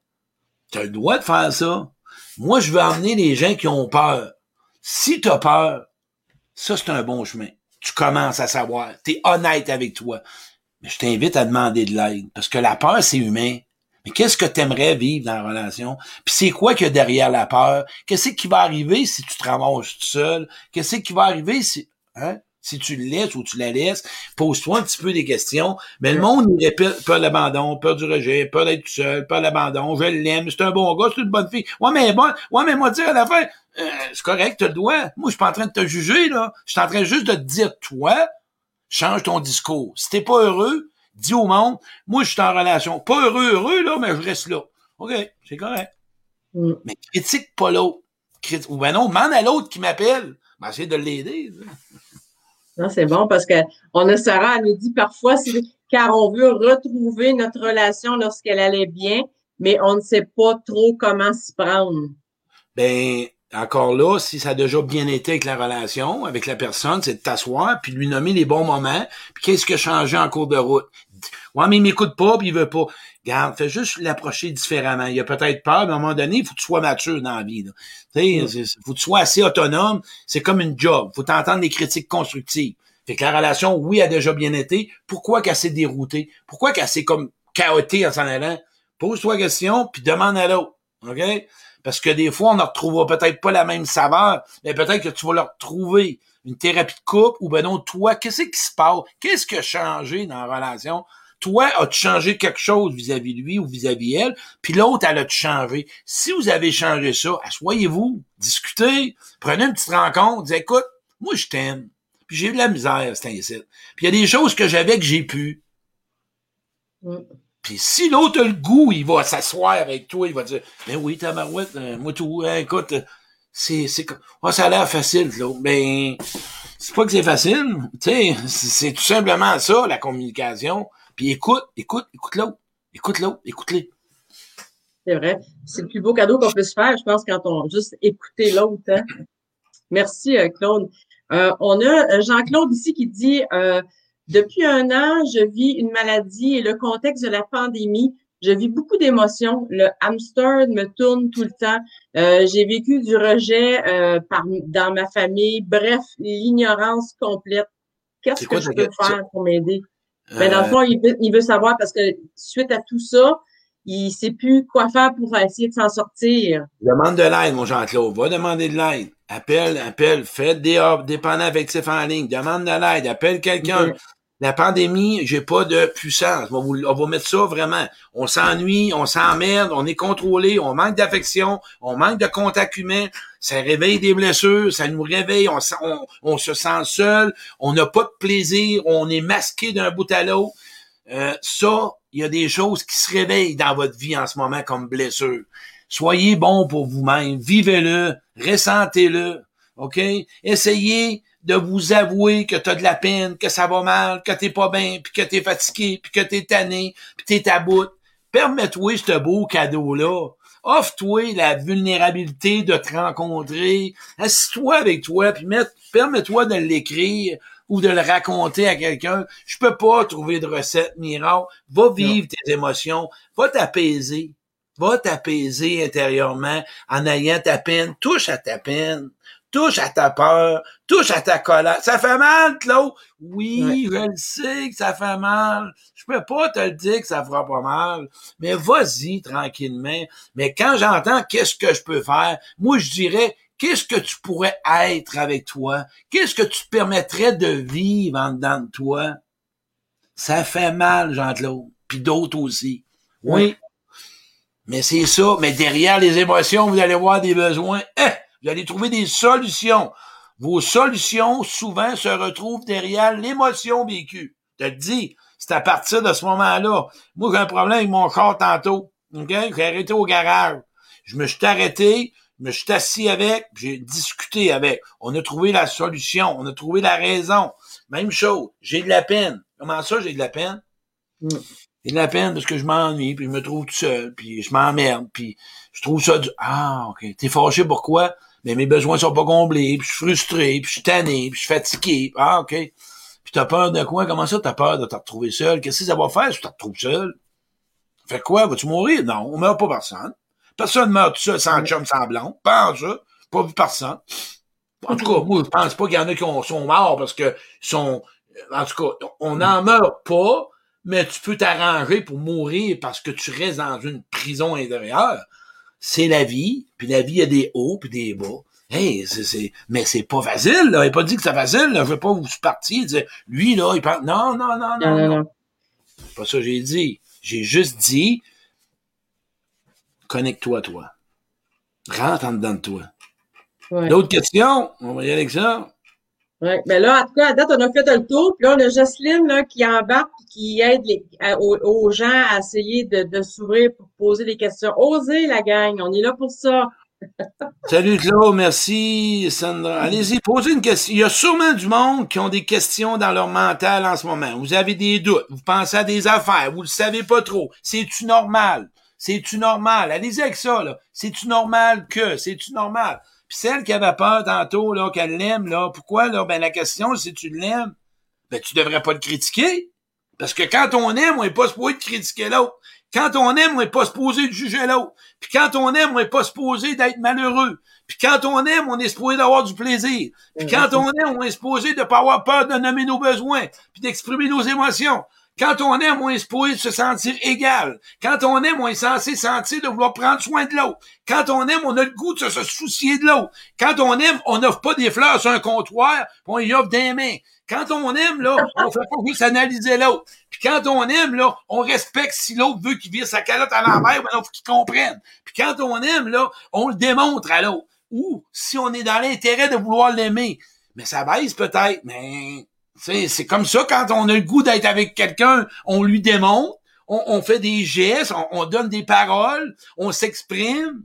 Speaker 1: t'as le droit de faire ça. Moi, je veux emmener les gens qui ont peur. Si t'as peur, ça, c'est un bon chemin tu commences à savoir. Tu es honnête avec toi. Mais je t'invite à demander de l'aide. Parce que la peur, c'est humain. Mais qu'est-ce que tu aimerais vivre dans la relation? Puis c'est quoi qu'il y a derrière la peur? Qu'est-ce qui va arriver si tu te tout seul? Qu'est-ce qui va arriver si... Hein? Si tu le laisses ou tu la laisses, pose-toi un petit peu des questions. Mais le monde, il répète peur de l'abandon, peur du rejet, peur d'être tout seul, peur de l'abandon, je l'aime, c'est un bon gars, c'est une bonne fille. Ouais, mais bon, ouais, mais moi dire à la fin, euh, c'est correct, tu le dois. Moi, je suis pas en train de te juger, là. Je suis en train juste de te dire, toi, change ton discours. Si t'es pas heureux, dis au monde, moi, je suis en relation. Pas heureux, heureux, là, mais je reste là. OK, c'est correct. Mm. Mais critique pas l'autre. Ou ben non, demande à l'autre qui m'appelle. Ben, essayer de l'aider.
Speaker 2: Non, c'est bon parce que on a Sarah, elle nous dit parfois car on veut retrouver notre relation lorsqu'elle allait bien, mais on ne sait pas trop comment s'y prendre.
Speaker 1: Ben, encore là, si ça a déjà bien été avec la relation, avec la personne, c'est de t'asseoir puis lui nommer les bons moments, puis qu'est-ce qui a changé en cours de route? Ouais, mais il m'écoute pas, puis il veut pas. Garde, fais juste l'approcher différemment. Il a peut-être peur, mais à un moment donné, il faut que tu sois mature dans la vie. Il mm. faut que tu sois assez autonome. C'est comme une job. faut t'entendre des critiques constructives. Fait que la relation, oui, a déjà bien été. Pourquoi qu'elle s'est déroutée? Pourquoi qu'elle s'est comme chaotée en s'en allant? Pose-toi la question, puis demande à l'autre. OK? Parce que des fois, on ne retrouvera peut-être pas la même saveur, mais peut-être que tu vas leur trouver une thérapie de couple, ou ben non, toi, qu'est-ce qui se passe? Qu'est-ce qui a changé dans la relation? Toi, as-tu changé quelque chose vis-à-vis de lui ou vis-à-vis elle? Puis l'autre, elle a-tu changé? Si vous avez changé ça, asseyez-vous, discutez, prenez une petite rencontre, dites, écoute, moi, je t'aime. Puis j'ai eu de la misère, c'est ainsi. Puis il y a des choses que j'avais que j'ai pu. Mm. Puis si l'autre a le goût, il va s'asseoir avec toi, il va dire, ben oui, ta marouette, euh, moi tout, hein, écoute, c'est, c'est, oh, ça a l'air facile, l'autre. Ben, c'est pas que c'est facile, tu sais, c'est tout simplement ça, la communication. Puis écoute, écoute, écoute l'autre. Écoute l'autre, écoute-les.
Speaker 2: C'est vrai. C'est le plus beau cadeau qu'on peut se faire, je pense, quand on juste écouter l'autre. Hein. Merci, euh, Claude. Euh, on a euh, Jean-Claude ici qui dit Depuis un an, je vis une maladie et le contexte de la pandémie, je vis beaucoup d'émotions. Le hamster me tourne tout le temps. J'ai vécu du rejet par, dans ma famille. Bref, l'ignorance complète. Qu'est-ce que je peux faire pour m'aider? Mais dans le euh, fond, il veut, savoir parce que suite à tout ça, il sait plus quoi faire pour essayer de s'en sortir.
Speaker 1: Demande de l'aide, mon Jean-Claude. Va demander de l'aide. Appelle, appelle. Fais des offres dépendant affectifs en ligne. Demande de l'aide. Appelle quelqu'un. La pandémie, j'ai pas de puissance. On va, on va mettre ça vraiment. On s'ennuie, on s'emmerde, on est contrôlé, on manque d'affection, on manque de contact humain. Ça réveille des blessures, ça nous réveille, on se sent seul, on n'a pas de plaisir, on est masqué d'un bout à l'autre. euh, ça, il y a des choses qui se réveillent dans votre vie en ce moment comme blessure. Soyez bon pour vous-même, vivez-le, ressentez-le, OK? Essayez de vous avouer que tu as de la peine, que ça va mal, que t'es pas bien, puis que t'es fatigué, puis que t'es tanné, puis t'es à bout. Permets-toi ce beau cadeau-là. Offre-toi la vulnérabilité de te rencontrer. Assis-toi avec toi, puis permets-toi de l'écrire ou de le raconter à quelqu'un. Je peux pas trouver de recette miracle. Va vivre tes émotions. Va t'apaiser. Va t'apaiser intérieurement en ayant ta peine. Touche à ta peine touche à ta peur, touche à ta colère. Ça fait mal, Claude? Oui, je le sais que ça fait mal. Je peux pas te le dire que ça fera pas mal. Mais vas-y tranquillement. Mais quand j'entends qu'est-ce que je peux faire, moi je dirais qu'est-ce que tu pourrais être avec toi? Qu'est-ce que tu te permettrais de vivre en dedans de toi? Ça fait mal, Jean-Claude. Puis d'autres aussi. Oui. Mais c'est ça. Mais derrière les émotions, vous allez voir des besoins. Hein? Vous allez trouver des solutions. Vos solutions, souvent, se retrouvent derrière l'émotion vécue. Je te le dis, c'est à partir de ce moment-là. Moi, j'ai un problème avec mon char tantôt. OK? J'ai arrêté au garage. Je me suis arrêté, je me suis assis avec, j'ai discuté avec. On a trouvé la solution, on a trouvé la raison. Même chose, j'ai de la peine. Comment ça, j'ai de la peine? Mm. J'ai de la peine parce que je m'ennuie, puis je me trouve tout seul, puis je m'emmerde, puis je trouve ça du... Ah, OK. T'es fâché pourquoi? Mais mes besoins sont pas comblés, puis je suis frustré, puis je suis tanné, puis je suis fatigué. Ah, OK. Puis t'as peur de quoi? Comment ça, t'as peur de te retrouver seul? Qu'est-ce que ça va faire si tu te retrouves seul? Fait quoi? Vas-tu mourir? Non, on meurt pas personne. Personne meurt tout seul sans chum, sans blond. Pas en ça. Pas vu personne. En tout cas, moi, je pense pas qu'il y en a qui sont morts parce que sont, en tout cas, on n'en meurt pas, mais tu peux t'arranger pour mourir parce que tu restes dans une prison intérieure c'est la vie, puis la vie a des hauts puis des bas. Hey, c'est, mais c'est pas facile, là. Il n'a pas dit que c'est facile, là. Je veux pas vous partir dire, lui, là, il parle, non, non, non, non, non. non. C'est pas ça que j'ai dit. J'ai juste dit, connecte-toi, toi. Rentre en dedans de toi. D'autres questions? On va y aller avec ça.
Speaker 2: Oui, mais là, en tout cas, à date, on a fait le tour. Puis là, on a Jocelyne là, qui embarque qui aide les, aux, gens à essayer de, de s'ouvrir pour poser des questions. Osez, la gang, on est là pour ça.
Speaker 1: Salut Claude, merci Sandra. Allez-y, posez une question. Il y a sûrement du monde qui ont des questions dans leur mental en ce moment. Vous avez des doutes, vous pensez à des affaires, vous le savez pas trop. C'est-tu normal? C'est-tu normal? Allez-y avec ça, là. C'est-tu normal que? C'est-tu normal? Puis celle qui avait peur tantôt, là, qu'elle l'aime, là, pourquoi, là? Ben, la question, si tu l'aimes, ben, tu devrais pas le critiquer. Parce que quand on aime, on n'est pas supposé de critiquer l'autre. Quand on aime, on n'est pas supposé de juger l'autre. Puis quand on aime, on n'est pas supposé d'être malheureux. Puis quand on aime, on est supposé d'avoir du plaisir. Puis quand on aime, on est supposé de pas avoir peur de nommer nos besoins, puis d'exprimer nos émotions. Quand on aime, on est supposé se sentir égal. Quand on aime, on est censé sentir de vouloir prendre soin de l'autre. Quand on aime, on a le goût de se soucier de l'autre. Quand on aime, on n'offre pas des fleurs sur un comptoir, puis on y offre des mains. Quand on aime, là, on fait pas juste analyser l'autre. Puis quand on aime, là, on respecte si l'autre veut qu'il vire sa calotte à l'envers, ben, il faut qu'il comprenne. Puis quand on aime, là, on le démontre à l'autre. Ou si on est dans l'intérêt de vouloir l'aimer. Mais ça baisse peut-être, mais c'est comme ça, quand on a le goût d'être avec quelqu'un, on lui démontre, on, fait des gestes, on, donne des paroles, on s'exprime.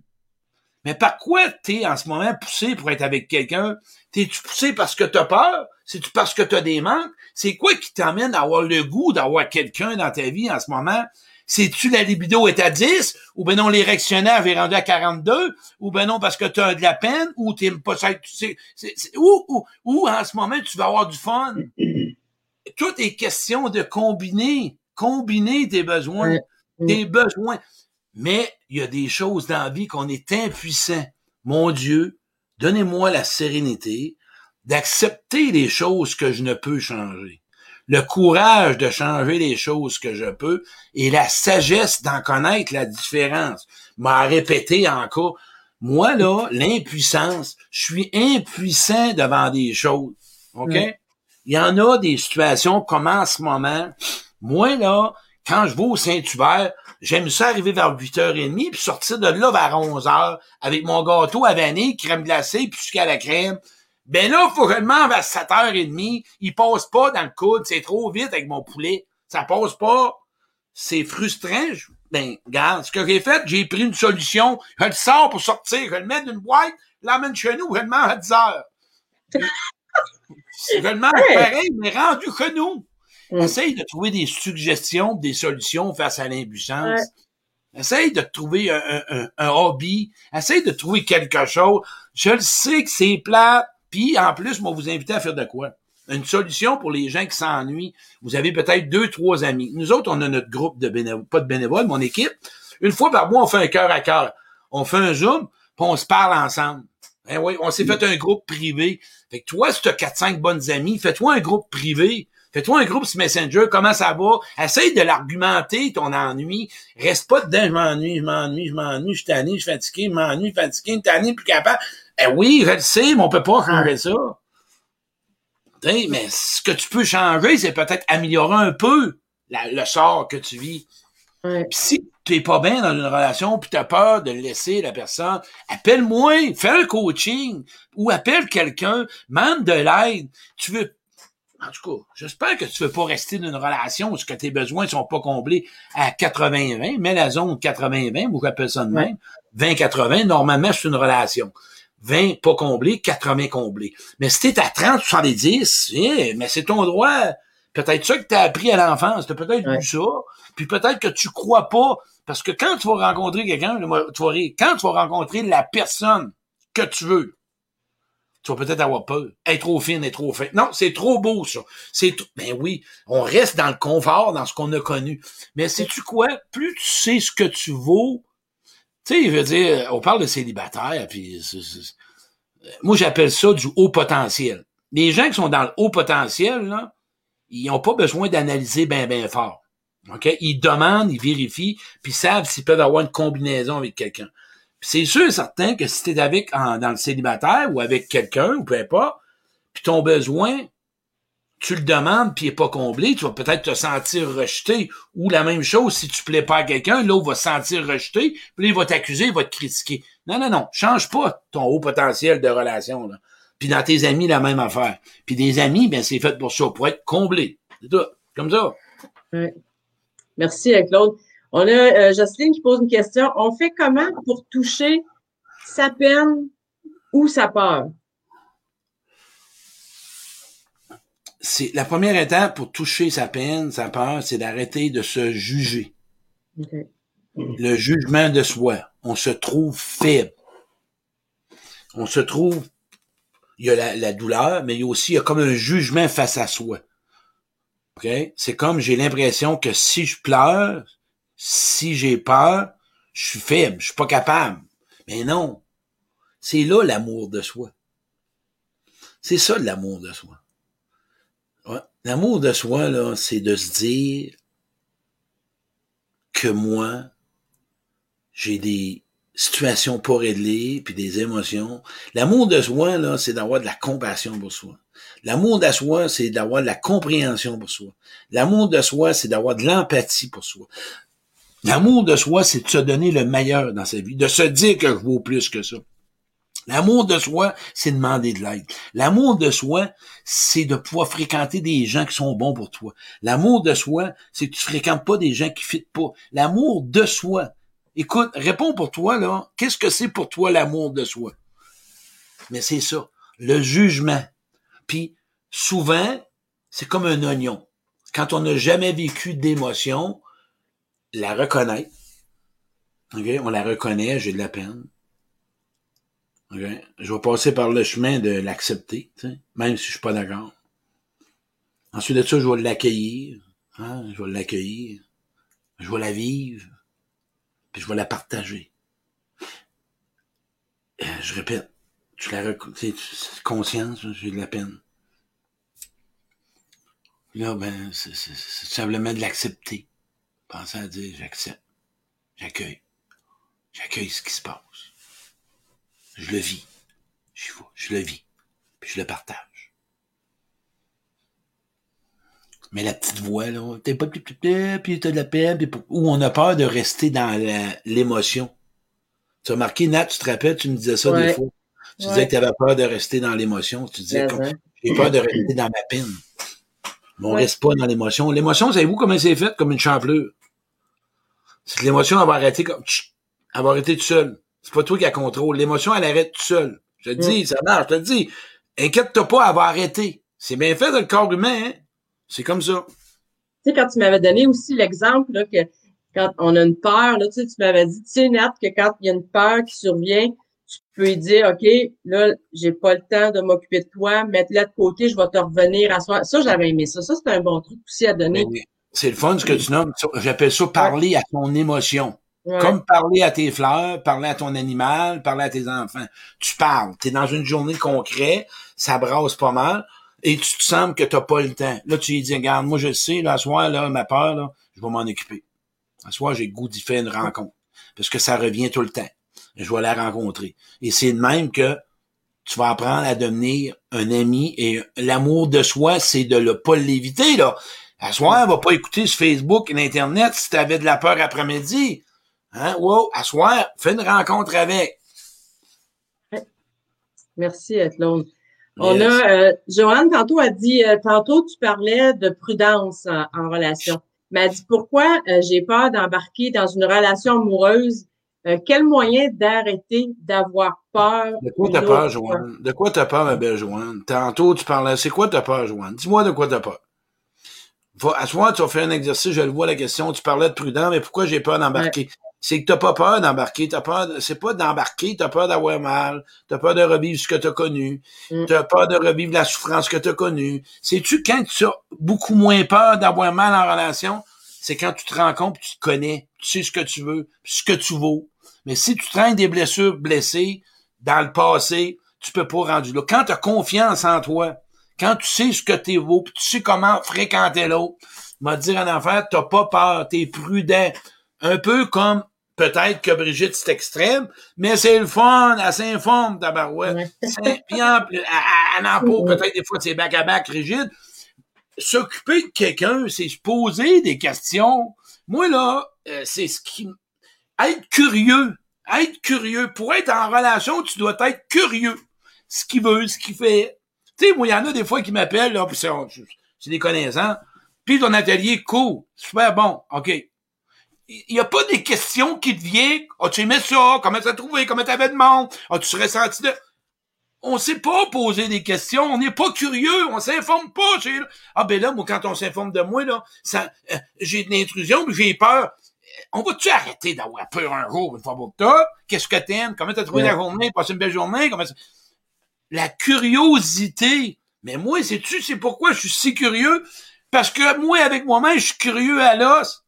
Speaker 1: Mais par quoi t'es en ce moment poussé pour être avec quelqu'un? T'es-tu poussé parce que t'as peur? C'est-tu parce que t'as des manques? C'est quoi qui t'amène à avoir le goût d'avoir quelqu'un dans ta vie en ce moment? C'est-tu la libido est à 10? Ou ben non, l'érectionnaire est rendu à 42? Ou ben non, parce que tu as de la peine? Ou t'es pas ça? Ou, ou, ou en ce moment, tu vas avoir du fun? Tout est question de combiner. Combiner tes besoins. Tes besoins. Mais il y a des choses dans la vie qu'on est impuissant. Mon Dieu, donnez-moi la sérénité d'accepter les choses que je ne peux changer le courage de changer les choses que je peux et la sagesse d'en connaître la différence. M'a répété encore, moi là, l'impuissance, je suis impuissant devant des choses. OK? Il y en a des situations comme en ce moment. Moi là, quand je vais au Saint-Hubert, j'aime ça arriver vers 8h30 puis sortir de là vers 11h avec mon gâteau à vanille, crème glacée puis jusqu'à la crème ben là, faut que je demande à 7h30. Il passe pas dans le coude. C'est trop vite avec mon poulet. ça passe pas, c'est frustrant. Ben, regarde, ce que j'ai fait, j'ai pris une solution, je le sors pour sortir, je le mets dans une boîte, je l'emmène chez nous, je le à 10 heures. je le pareil, mais rendu que nous. Mm. Essaye de trouver des suggestions, des solutions face à l'impuissance. Essaye de trouver un, un, un, hobby. Essaye de trouver quelque chose. Je le sais que c'est plat. Puis, en plus, moi, vous inviter à faire de quoi? Une solution pour les gens qui s'ennuient. Vous avez peut-être deux, trois amis. Nous autres, on a notre groupe de bénévoles, pas de bénévoles, mon équipe. Une fois par mois, on fait un cœur à cœur. On fait un zoom, puis on se parle ensemble. Eh oui, on s'est fait un groupe privé. Fait que toi, si tu as 4-5 bonnes amies, fais-toi un groupe privé. Fais-toi un groupe sur Messenger, comment ça va? Essaye de l'argumenter, ton ennui. Reste pas dedans, je m'ennuie, je m'ennuie, je m'ennuie, je suis je suis fatigué, je m'ennuie, fatigué, tanné, plus capable. Eh oui, je le sais, mais on peut pas changer ça. mais ce que tu peux changer, c'est peut-être améliorer un peu le sort que tu vis. Puis si tu es pas bien dans une relation, puis tu as peur de laisser la personne, appelle-moi, fais un coaching, ou appelle quelqu'un, demande de l'aide. Tu veux en tout cas, j'espère que tu veux pas rester dans une relation où que tes besoins sont pas comblés à 80-20, mais la zone 80-20, vous j'appelle ça de même, 20-80, normalement, c'est une relation. 20 pas comblé, 80 comblé. Mais si t'es à 30, 70, eh, mais c'est ton droit. Peut-être ça que tu as appris à l'enfance, t'as peut-être vu ça, puis peut-être que tu crois pas, parce que quand tu vas rencontrer quelqu'un, tu vas quand tu vas rencontrer la personne que tu veux, tu vas peut-être avoir peur. Être trop fine, être trop fin. Non, c'est trop beau, ça. C'est Ben oui, on reste dans le confort, dans ce qu'on a connu. Mais sais-tu quoi? Plus tu sais ce que tu vaux, tu sais, je veux dire, on parle de célibataire, puis moi j'appelle ça du haut potentiel. Les gens qui sont dans le haut potentiel, là, ils n'ont pas besoin d'analyser bien, bien fort. OK? Ils demandent, ils vérifient, puis savent s'ils peuvent avoir une combinaison avec quelqu'un c'est sûr et certain que si t'es avec dans le célibataire ou avec quelqu'un, ou peu importe, puis ton besoin, tu le demandes puis il est pas comblé, tu vas peut-être te sentir rejeté. Ou la même chose, si tu plais pas à quelqu'un, l'autre va se sentir rejeté, puis il va t'accuser, il va te critiquer. Non, non, non, change pas ton haut potentiel de relation. Là. Puis dans tes amis, la même affaire. Puis des amis, ben c'est fait pour ça, pour être comblé. C'est tout. Comme ça.
Speaker 2: Oui. Merci, Claude. On a euh, Jocelyne qui pose une question. On fait comment pour toucher sa peine ou sa peur?
Speaker 1: C'est la première étape pour toucher sa peine, sa peur, c'est d'arrêter de se juger. Le jugement de soi. On se trouve faible. On se trouve, il y a la, la douleur, mais il y a aussi il y a comme un jugement face à soi. Okay? C'est comme j'ai l'impression que si je pleure, si j'ai peur, je suis faible, je suis pas capable. Mais non. C'est là l'amour de soi. C'est ça l'amour de soi. L'amour de soi, là, c'est de se dire que moi, j'ai des situations pas réglées, puis des émotions. L'amour de soi, là, c'est d'avoir de la compassion pour soi. L'amour de soi, c'est d'avoir de la compréhension pour soi. L'amour de soi, c'est d'avoir de l'empathie pour soi. L'amour de soi, c'est de se donner le meilleur dans sa vie, de se dire que je vaux plus que ça. L'amour de soi, c'est demander de l'aide. L'amour de soi, c'est de pouvoir fréquenter des gens qui sont bons pour toi. L'amour de soi, c'est que tu fréquentes pas des gens qui fitent pas. L'amour de soi. Écoute, réponds pour toi, là. Qu'est-ce que c'est pour toi l'amour de soi? Mais c'est ça. Le jugement. Puis, souvent, c'est comme un oignon. Quand on n'a jamais vécu d'émotion, la reconnaître. OK? On la reconnaît, j'ai de la peine. OK? Je vais passer par le chemin de l'accepter, même si je suis pas d'accord. Ensuite de ça, je vais l'accueillir. Hein? Je vais l'accueillir. Je vais la vivre. Puis je vais la partager. Euh, je répète, tu la reconnais, conscience, j'ai de la peine. Là, ben, c'est simplement de l'accepter. Pensez à dire j'accepte, j'accueille, j'accueille ce qui se passe. Je le vis, je, je le vis, puis je le partage. Mais la petite voix, là, t'es pas plus puis t'as de la peine, puis ou on a peur de rester dans l'émotion. Tu as remarqué, Nat, tu te rappelles, tu me disais ça des fois. Tu disais que tu avais peur de rester dans l'émotion. Tu disais, j'ai peur de rester dans ma peine. Mais on reste pas dans l'émotion. L'émotion, savez-vous comment c'est fait? Comme une champlure. C'est que l'émotion, elle va arrêter comme, elle va arrêter tout seul. C'est pas toi qui la contrôle. L'émotion, elle arrête tout seul. Je te dis, ça marche, je te dis. Inquiète-toi pas, elle va arrêter. C'est bien fait dans le corps humain, hein? C'est comme ça.
Speaker 2: Tu sais, quand tu m'avais donné aussi l'exemple, là, que quand on a une peur, là, tu, sais, tu m'avais dit, tu sais, Nat, que quand il y a une peur qui survient, tu peux lui dire, OK, là, j'ai pas le temps de m'occuper de toi, mets-la de côté, je vais te revenir à soi. Ça, j'avais aimé ça. Ça, c'est un bon truc aussi à donner.
Speaker 1: C'est le fun ce que tu nommes. J'appelle ça parler à ton émotion. Comme parler à tes fleurs, parler à ton animal, parler à tes enfants. Tu parles. Tu es dans une journée concrète, ça brasse pas mal, et tu te sens que t'as pas le temps. Là, tu lui dis, regarde, moi je sais, là, ce soir, là, ma peur, là, je vais m'en occuper. Ce soir, j'ai le goût d'y faire une rencontre. Parce que ça revient tout le temps. Je vais la rencontrer. Et c'est de même que tu vas apprendre à devenir un ami et l'amour de soi, c'est de ne pas l'éviter, là. À soir, va pas écouter sur Facebook et l'Internet si tu avais de la peur après-midi. Hein? Wow, à soir, fais une rencontre avec.
Speaker 2: Merci, Claude. On a, euh, Joanne, tantôt a dit, euh, tantôt tu parlais de prudence en, relation. Mais elle dit pourquoi euh, j'ai peur d'embarquer dans une relation amoureuse? quel moyen d'arrêter d'avoir peur?
Speaker 1: De quoi t'as peur, Joanne? De quoi t'as peur, ma belle Joanne? Tantôt tu parlais, c'est quoi t'as peur, Joanne? Dis-moi de quoi t'as peur. à soir, tu vas faire un exercice, je le vois la question, tu parlais de prudence, mais pourquoi j'ai peur d'embarquer? C'est que t'as pas peur d'embarquer, t'as peur, c'est pas d'embarquer, t'as peur d'avoir mal, t'as peur de revivre ce que t'as connu, mm. t'as peur de revivre la souffrance que t'as connue. C'est-tu quand tu as beaucoup moins peur d'avoir mal en relation, c'est quand tu te rends compte, tu te connais, tu sais ce que tu veux, ce que tu vaux. Mais si tu traînes des blessures blessées dans le passé, tu peux pas rendre là. Quand tu as confiance en toi, quand tu sais ce que t'es vaut, tu sais comment fréquenter l'autre, m'a dire en affaire, t'as pas peur, t'es prudent. Un peu comme Peut-être que Brigitte, c'est extrême, mais c'est le fun, elle s'informe, tabarouette. Ouais. Puis en, elle, en peut-être des fois c'est back-à-back rigide. S'occuper de quelqu'un, c'est se poser des questions. Moi, là, euh, c'est ce qui... Être curieux. Être curieux. Pour être en relation, tu dois être curieux. Ce qu'il veut, ce qu'il fait. Tu sais, moi, il y en a des fois qui m'appellent, là, puis c'est des connaissants. Puis ton atelier, cool, super bon, OK il n'y a pas des questions qui te viennent. As-tu aimé ça? Comment t'as trouvé? Comment t'avais de monde? As-tu ressenti de... On sait pas poser des questions. On n'est pas curieux. On s'informe pas. Ah, ben là, moi, quand on s'informe de moi, là, ça, euh, j'ai de l'intrusion, j'ai peur. On va-tu arrêter d'avoir peur un jour, une fois pour toi? Qu'est-ce que t'aimes? Comment t'as trouvé la journée? Passe une belle journée? Comment La curiosité. Mais moi, sais-tu, c'est pourquoi je suis si curieux? Parce que moi, avec moi-même, je suis curieux à l'os.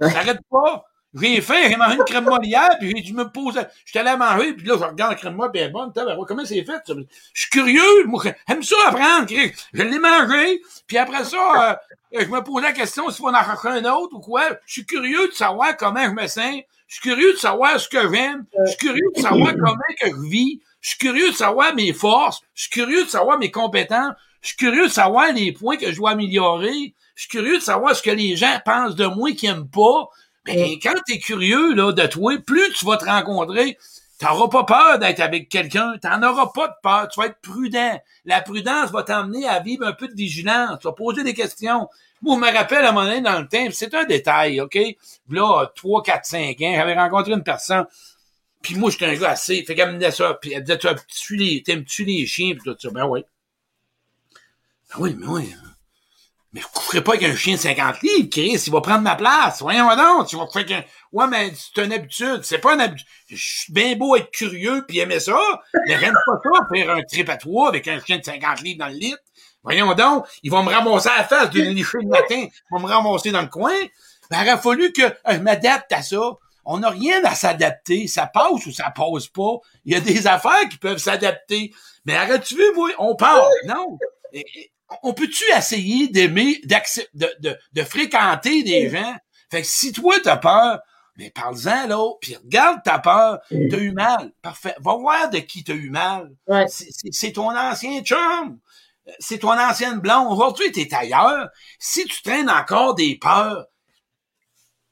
Speaker 1: J'arrête pas. J'ai fait, j'ai mangé une crème hier, puis j'ai dû me poser. J'étais allé à manger, puis là, je regarde la crème molle, puis elle est bonne. Comment c'est fait? Je suis curieux. Moi, j'aime ça apprendre. Je l'ai mangé, puis après ça, euh, je me pose la question s'il faut en acheter un autre ou quoi. Je suis curieux de savoir comment je me sens. Je suis curieux de savoir ce que j'aime. Je suis curieux de savoir comment que je vis. Je suis curieux de savoir mes forces. Je suis curieux de savoir mes compétences. Je suis curieux de savoir les points que je dois améliorer je suis curieux de savoir ce que les gens pensent de moi qui aiment pas. Ben, quand tu es curieux là, de toi, plus tu vas te rencontrer, t'auras pas peur d'être avec quelqu'un, t'en auras pas de peur, tu vas être prudent. La prudence va t'amener à vivre un peu de vigilance, tu vas poser des questions. Moi, je me rappelle à un moment donné dans le temps, c'est un détail, OK? Là, 3, 4, 5 ans, j'avais rencontré une personne, puis moi, j'étais un gars assez, fait qu'elle me disait ça, puis elle disait, tu les, t'aimes-tu les chiens, puis tout ça, ben oui. Ben oui, mais oui. Mais je coucherai pas avec un chien de 50 livres, Chris, il va prendre ma place. Voyons donc, tu vas faire qu'un... Ouais, mais c'est une habitude. C'est pas une habitude. Je suis bien beau être curieux puis aimer ça, mais j'aime pas ça, faire un trip à trois avec un chien de 50 livres dans le lit. Voyons donc, ils vont me ramasser à la face d'une licher le matin. Ils vont me ramasser dans le coin. Ben, il aurait fallu que je m'adapte à ça. On n'a rien à s'adapter. Ça passe ou ça passe pas. Il y a des affaires qui peuvent s'adapter. Mais arrête-tu vu, moi? On parle. Non? On peut-tu essayer d'aimer, de, de, de, fréquenter des gens? Fait que si toi t'as peur, mais parle-en là, puis regarde ta peur, t'as eu mal. Parfait. Va voir de qui t'as eu mal. C'est ton ancien chum. C'est ton ancienne blonde. Aujourd'hui, t'es ailleurs. Si tu traînes encore des peurs,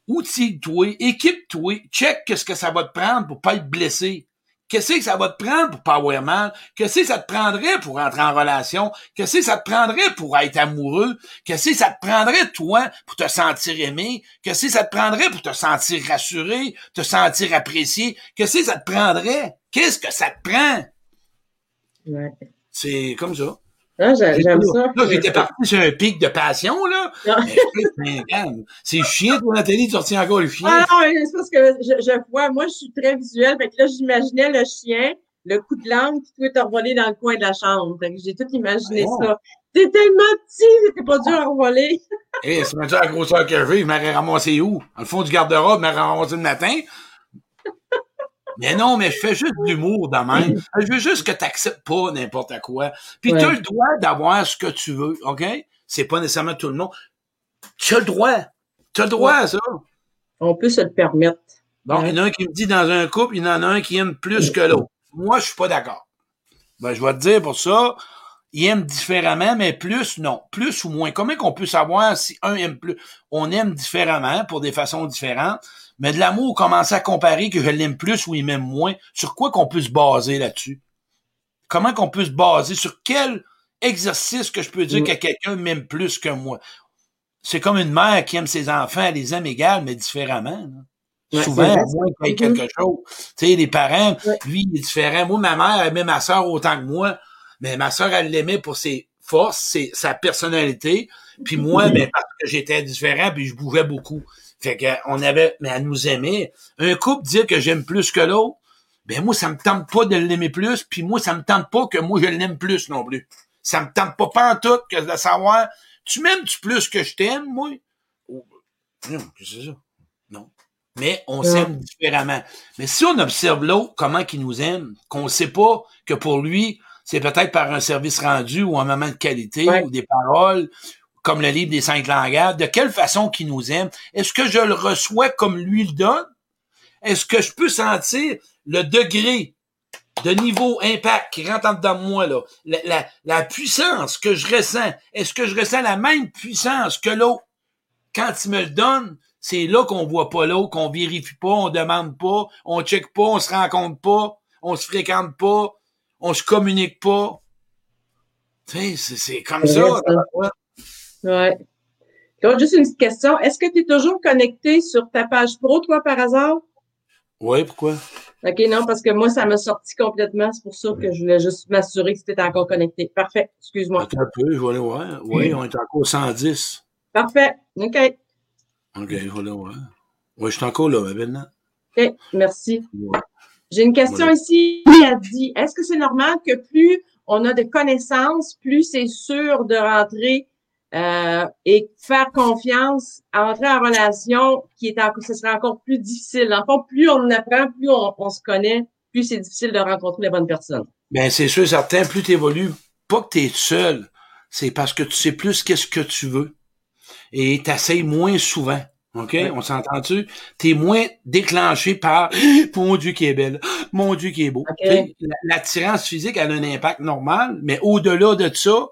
Speaker 1: outille-toi, équipe-toi, check qu'est-ce que ça va te prendre pour pas être blessé. Qu'est-ce que ça va te prendre pour pas avoir mal? Qu'est-ce que ça te prendrait pour entrer en relation? Qu'est-ce que ça te prendrait pour être amoureux? Qu'est-ce que ça te prendrait, toi, pour te sentir aimé? Qu'est-ce que ça te prendrait pour te sentir rassuré, te sentir apprécié? Qu'est-ce que ça te prendrait? Qu'est-ce que ça te prend?
Speaker 2: Ouais.
Speaker 1: C'est comme ça.
Speaker 2: J'a- j'aime ça.
Speaker 1: Là, j'étais parti sur un pic de passion, là.
Speaker 2: Ah.
Speaker 1: C'est chien, toi, Nathalie, tu retiens encore le chien.
Speaker 2: Ah non, c'est parce que je, je vois, moi, je suis très visuelle. Fait que là, j'imaginais le chien, le coup de langue qui pouvait te revoler dans le coin de la chambre. Fait que j'ai tout imaginé
Speaker 1: Ah.
Speaker 2: ça. T'es tellement petit, c'était pas dur à revoler.
Speaker 1: Eh, c'est même ça la grosseur que je veux, il m'aurait ramassé où? Dans le fond du garde-robe, il m'aurait ramassé le matin. Mais non, mais je fais juste de l'humour de même. Je veux juste que tu n'acceptes pas n'importe quoi. Puis
Speaker 2: Ouais.
Speaker 1: tu as le droit d'avoir ce que tu veux, OK? C'est pas nécessairement tout le monde. Tu as le droit. Tu as le droit à ça.
Speaker 2: On peut se le permettre.
Speaker 1: Bon,
Speaker 2: Ouais.
Speaker 1: il y en a un qui me dit dans un couple, il y en a un qui aime plus que l'autre. Moi, je suis pas d'accord. Ben, je vais te dire pour ça, il aime différemment, mais plus, non. Plus ou moins. Comment qu'on peut savoir si un aime plus? On aime différemment, pour des façons différentes, mais de l'amour, commencer à comparer que je l'aime plus ou il m'aime moins, sur quoi qu'on peut se baser là-dessus? Comment qu'on peut se baser? Sur quel exercice que je peux dire
Speaker 2: Mm.
Speaker 1: que quelqu'un m'aime plus que moi? C'est comme une mère qui aime ses enfants, elle les aime égales, mais différemment.
Speaker 2: Ouais,
Speaker 1: Souvent, à moins
Speaker 2: Mhm.
Speaker 1: quelque chose. Tu sais, les parents,
Speaker 2: Ouais.
Speaker 1: lui, il est différent. Moi, ma mère aimait ma soeur autant que moi, mais ma soeur, elle l'aimait pour ses forces, ses, sa personnalité. Puis moi, ben, parce que j'étais différent, puis je bougeais beaucoup. Fait que on avait, mais elle nous aimait. Un couple dire que j'aime plus que l'autre, ben moi, ça me tente pas de l'aimer plus, puis moi, ça me tente pas que moi, je l'aime plus non plus. Ça me tente pas pas en tout que de savoir, tu m'aimes-tu plus que je t'aime, moi? Non, qu'est-ce que c'est ça? Non. Mais on
Speaker 2: Ouais.
Speaker 1: s'aime différemment. Mais si on observe l'autre, comment qu'il nous aime, qu'on sait pas que pour lui, c'est peut-être par un service rendu ou un moment de qualité
Speaker 2: Ouais.
Speaker 1: ou des paroles, comme le livre des cinq langages, de quelle façon qu'il nous aime? Est-ce que je le reçois comme lui le donne? Est-ce que je peux sentir le degré de niveau impact qui rentre en dedans de moi, là? La, la, la puissance que je ressens, est-ce que je ressens la même puissance que l'autre? Quand il me le donne, c'est là qu'on voit pas l'autre, qu'on vérifie pas, on demande pas, on check pas, on se rencontre pas, on se fréquente pas, on se communique pas. Tu sais, c'est- comme ça. Ouais.
Speaker 2: Claude, juste une petite question. Est-ce que tu es toujours connecté sur ta page pro, toi, par hasard?
Speaker 1: Ouais, pourquoi?
Speaker 2: OK, non, parce que moi, ça m'a sorti complètement. C'est pour ça que je voulais juste m'assurer que tu étais encore connecté. Parfait. Excuse-moi.
Speaker 1: Attends un peu, je vais aller voir. Oui, on est encore 110.
Speaker 2: Parfait. OK.
Speaker 1: OK, je vais aller voir. Oui, je suis encore là, maintenant.
Speaker 2: OK. Merci.
Speaker 1: Ouais.
Speaker 2: J'ai une question ici. A dit, est-ce que c'est normal que plus on a de connaissances, plus c'est sûr de rentrer euh, et faire confiance entrer en relation qui est encore, ce serait encore plus difficile. En fait, plus on en apprend, plus on, on se connaît, plus c'est difficile de rencontrer les bonnes personnes.
Speaker 1: Ben, c'est sûr, certain, plus tu évolues, pas que tu es seul, c'est parce que tu sais plus qu'est-ce que tu veux. Et tu moins souvent. OK?
Speaker 2: Ouais.
Speaker 1: On s'entend-tu? Tu es moins déclenché par Mon Dieu qui est belle, mon Dieu qui est beau.
Speaker 2: OK.
Speaker 1: Tu sais, la- L'attirance physique, elle a un impact normal, mais au-delà de ça,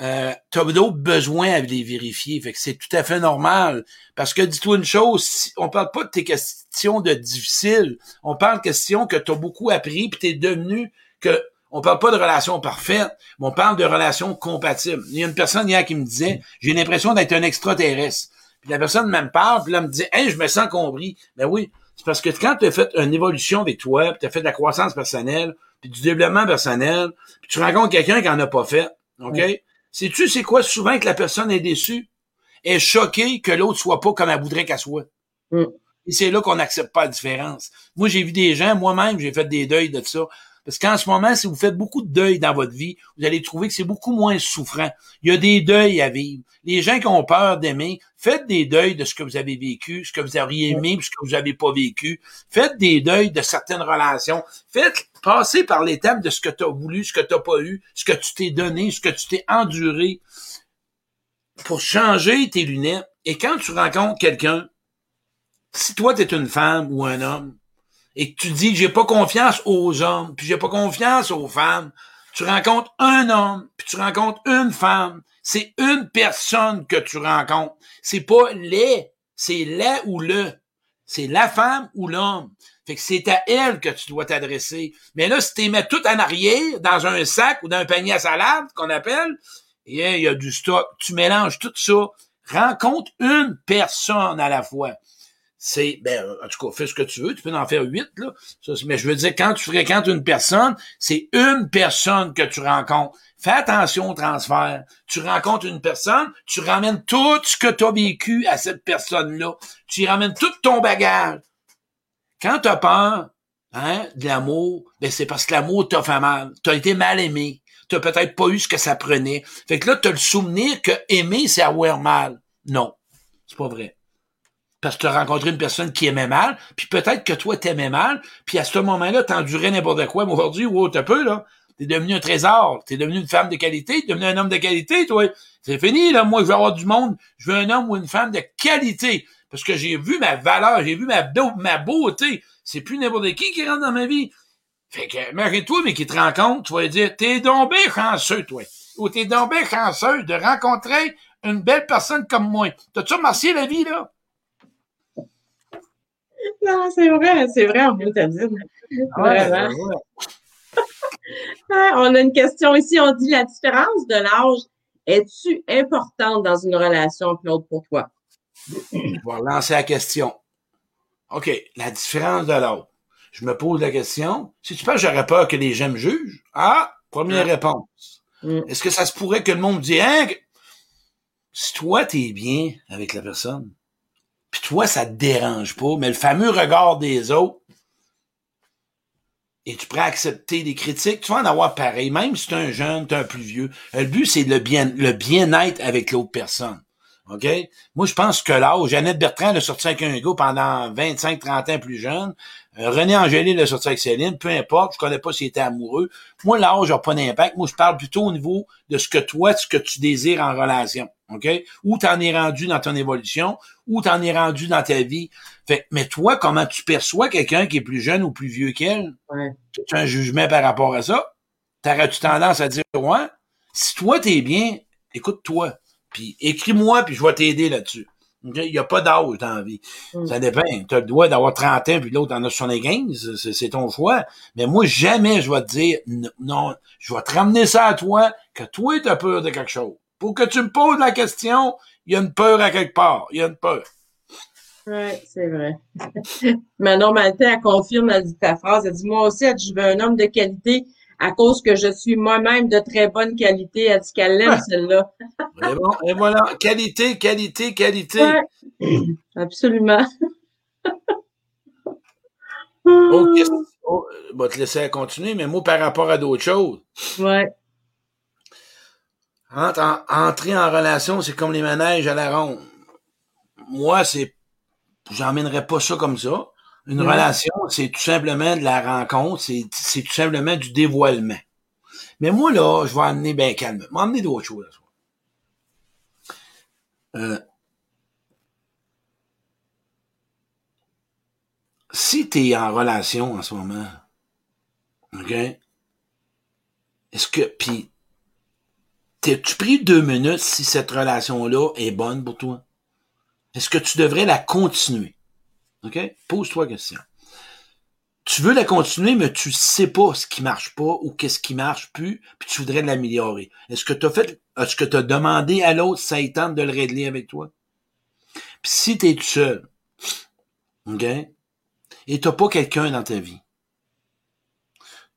Speaker 1: euh, tu as d'autres besoins à les vérifier. Fait que c'est tout à fait normal. Parce que dis-toi une chose, si- on parle pas de tes questions de difficiles. On parle de questions que tu as beaucoup appris puis tu es devenu que on parle pas de relations parfaites, mais on parle de relations compatibles. Il y a une personne hier qui me disait, j'ai l'impression d'être un extraterrestre. Puis la personne me parle, puis là, elle me dit, hey, je me sens compris. Ben oui, c'est parce que quand tu as fait une évolution avec toi, puis tu as fait de la croissance personnelle, puis du développement personnel, puis tu rencontres quelqu'un qui en a pas fait, OK? Sais-tu c'est quoi souvent que la personne est déçue? Elle est choquée que l'autre soit pas comme elle voudrait qu'elle soit.
Speaker 2: Mm.
Speaker 1: Et c'est là qu'on n'accepte pas la différence. Moi, j'ai vu des gens, moi-même, j'ai fait des deuils de ça. Parce qu'en ce moment, si vous faites beaucoup de deuil dans votre vie, vous allez trouver que c'est beaucoup moins souffrant. Il y a des deuils à vivre. Les gens qui ont peur d'aimer, faites des deuils de ce que vous avez vécu, ce que vous auriez aimé, ce que vous n'avez pas vécu. Faites des deuils de certaines relations. Faites passer par l'étape de ce que tu as voulu, ce que tu n'as pas eu, ce que tu t'es donné, ce que tu t'es enduré pour changer tes lunettes. Et quand tu rencontres quelqu'un, si toi tu es une femme ou un homme, et que tu dis j'ai pas confiance aux hommes, puis j'ai pas confiance aux femmes, tu rencontres un homme, puis tu rencontres une femme, c'est une personne que tu rencontres. C'est pas les, c'est la ou le. C'est la femme ou l'homme. Fait que c'est à elle que tu dois t'adresser. Mais là, si tu mets tout en arrière, dans un sac ou dans un panier à salade, qu'on appelle, et il y a du stock, tu mélanges tout ça, rencontre une personne à la fois. C'est, ben, en tout cas, fais ce que tu veux, tu peux en faire huit, là. mais je veux dire, quand tu fréquentes une personne, c'est une personne que tu rencontres. Fais attention au transfert. Tu rencontres une personne, tu ramènes tout ce que tu as vécu à cette personne-là. Tu ramènes tout ton bagage. Quand tu peur hein, de l'amour, ben c'est parce que l'amour t'a fait mal. Tu as été mal aimé. Tu peut-être pas eu ce que ça prenait. Fait que là, tu as le souvenir que aimer, c'est avoir mal. Non, c'est pas vrai. Parce que tu as rencontré une personne qui aimait mal, puis peut-être que toi, t'aimais mal, puis à ce moment-là, t'endurais n'importe quoi. Mais aujourd'hui, wow, t'as peu, là. T'es devenu un trésor. T'es devenu une femme de qualité. T'es devenu un homme de qualité, toi. C'est fini, là. Moi, je veux avoir du monde. Je veux un homme ou une femme de qualité parce que j'ai vu ma valeur, j'ai vu ma, ma beauté. C'est plus n'importe qui qui rentre dans ma vie. Fait que, imagine-toi, mais qui te rencontre, tu vas dire, t'es bien chanceux, toi. Ou t'es bien chanceux de rencontrer une belle personne comme moi. T'as-tu remercié la vie, là?
Speaker 2: Non, c'est vrai, c'est vrai, on peut te dire. Vraiment. Ah, on a une question ici. On dit la différence de l'âge est-tu importante dans une relation, Claude, pour toi?
Speaker 1: Je vais relancer la question. OK, la différence de l'autre. Je me pose la question. Si tu penses que j'aurais peur que les gens me jugent? Ah, première réponse. Mm. Est-ce que ça se pourrait que le monde dise, hein, si toi, t'es bien avec la personne, puis toi, ça te dérange pas, mais le fameux regard des autres, et tu pourrais accepter des critiques, tu vas en avoir pareil, même si tu un jeune, tu un plus vieux. Le but, c'est le bien, le bien-être avec l'autre personne. OK? Moi, je pense que là, Jeannette Bertrand a sorti avec un gars pendant 25-30 ans plus jeune. Euh, René Angélil a sorti avec Céline. Peu importe, je connais pas s'il était amoureux. Moi, l'âge n'a pas d'impact. Moi, je parle plutôt au niveau de ce que toi, ce que tu désires en relation. OK? Où t'en es rendu dans ton évolution, où t'en es rendu dans ta vie. Fait, mais toi, comment tu perçois quelqu'un qui est plus jeune ou plus vieux qu'elle? Ouais. Tu as un jugement par rapport à ça? T'aurais-tu tendance à dire, ouais? Si toi, t'es bien, écoute-toi. Puis écris-moi, puis je vais t'aider là-dessus. Il n'y a pas d'âge dans la vie. Mm. Ça dépend. Tu as le droit d'avoir 30 ans, puis l'autre en a 75. C'est ton choix. Mais moi, jamais je vais te dire, non, je vais te ramener ça à toi, que toi, tu as peur de quelque chose. Pour que tu me poses la question, il y a une peur à quelque part. Il y a une peur.
Speaker 2: Oui, c'est vrai. Ma normalité, elle confirme, elle dit ta phrase. Elle dit, moi aussi, elle dit, je veux un homme de qualité à cause que je suis moi-même de très bonne qualité. Elle dit qu'elle l'aime, celle-là.
Speaker 1: et, bon, et voilà, qualité, qualité, qualité.
Speaker 2: absolument.
Speaker 1: oh, oh, je vais te laisser continuer, mais moi, par rapport à d'autres choses.
Speaker 2: Ouais.
Speaker 1: Entrer en relation, c'est comme les manèges à la ronde. Moi, c'est, j'emmènerais pas ça comme ça. Une relation, c'est tout simplement de la rencontre, c'est tout simplement du dévoilement. Mais moi, là, je vais amener bien calme. Je vais amener d'autres choses. Euh, si tu es en relation en ce moment, OK? Est-ce que, puis, t'es-tu pris deux minutes si cette relation-là est bonne pour toi? Est-ce que tu devrais la continuer? OK? Pose-toi la question. Tu veux la continuer, mais tu sais pas ce qui marche pas ou qu'est-ce qui marche plus, puis tu voudrais l'améliorer. Est-ce que tu as fait, est-ce que tu as demandé à l'autre, ça de le régler avec toi? Puis si tu es seul, OK? Et t'as pas quelqu'un dans ta vie.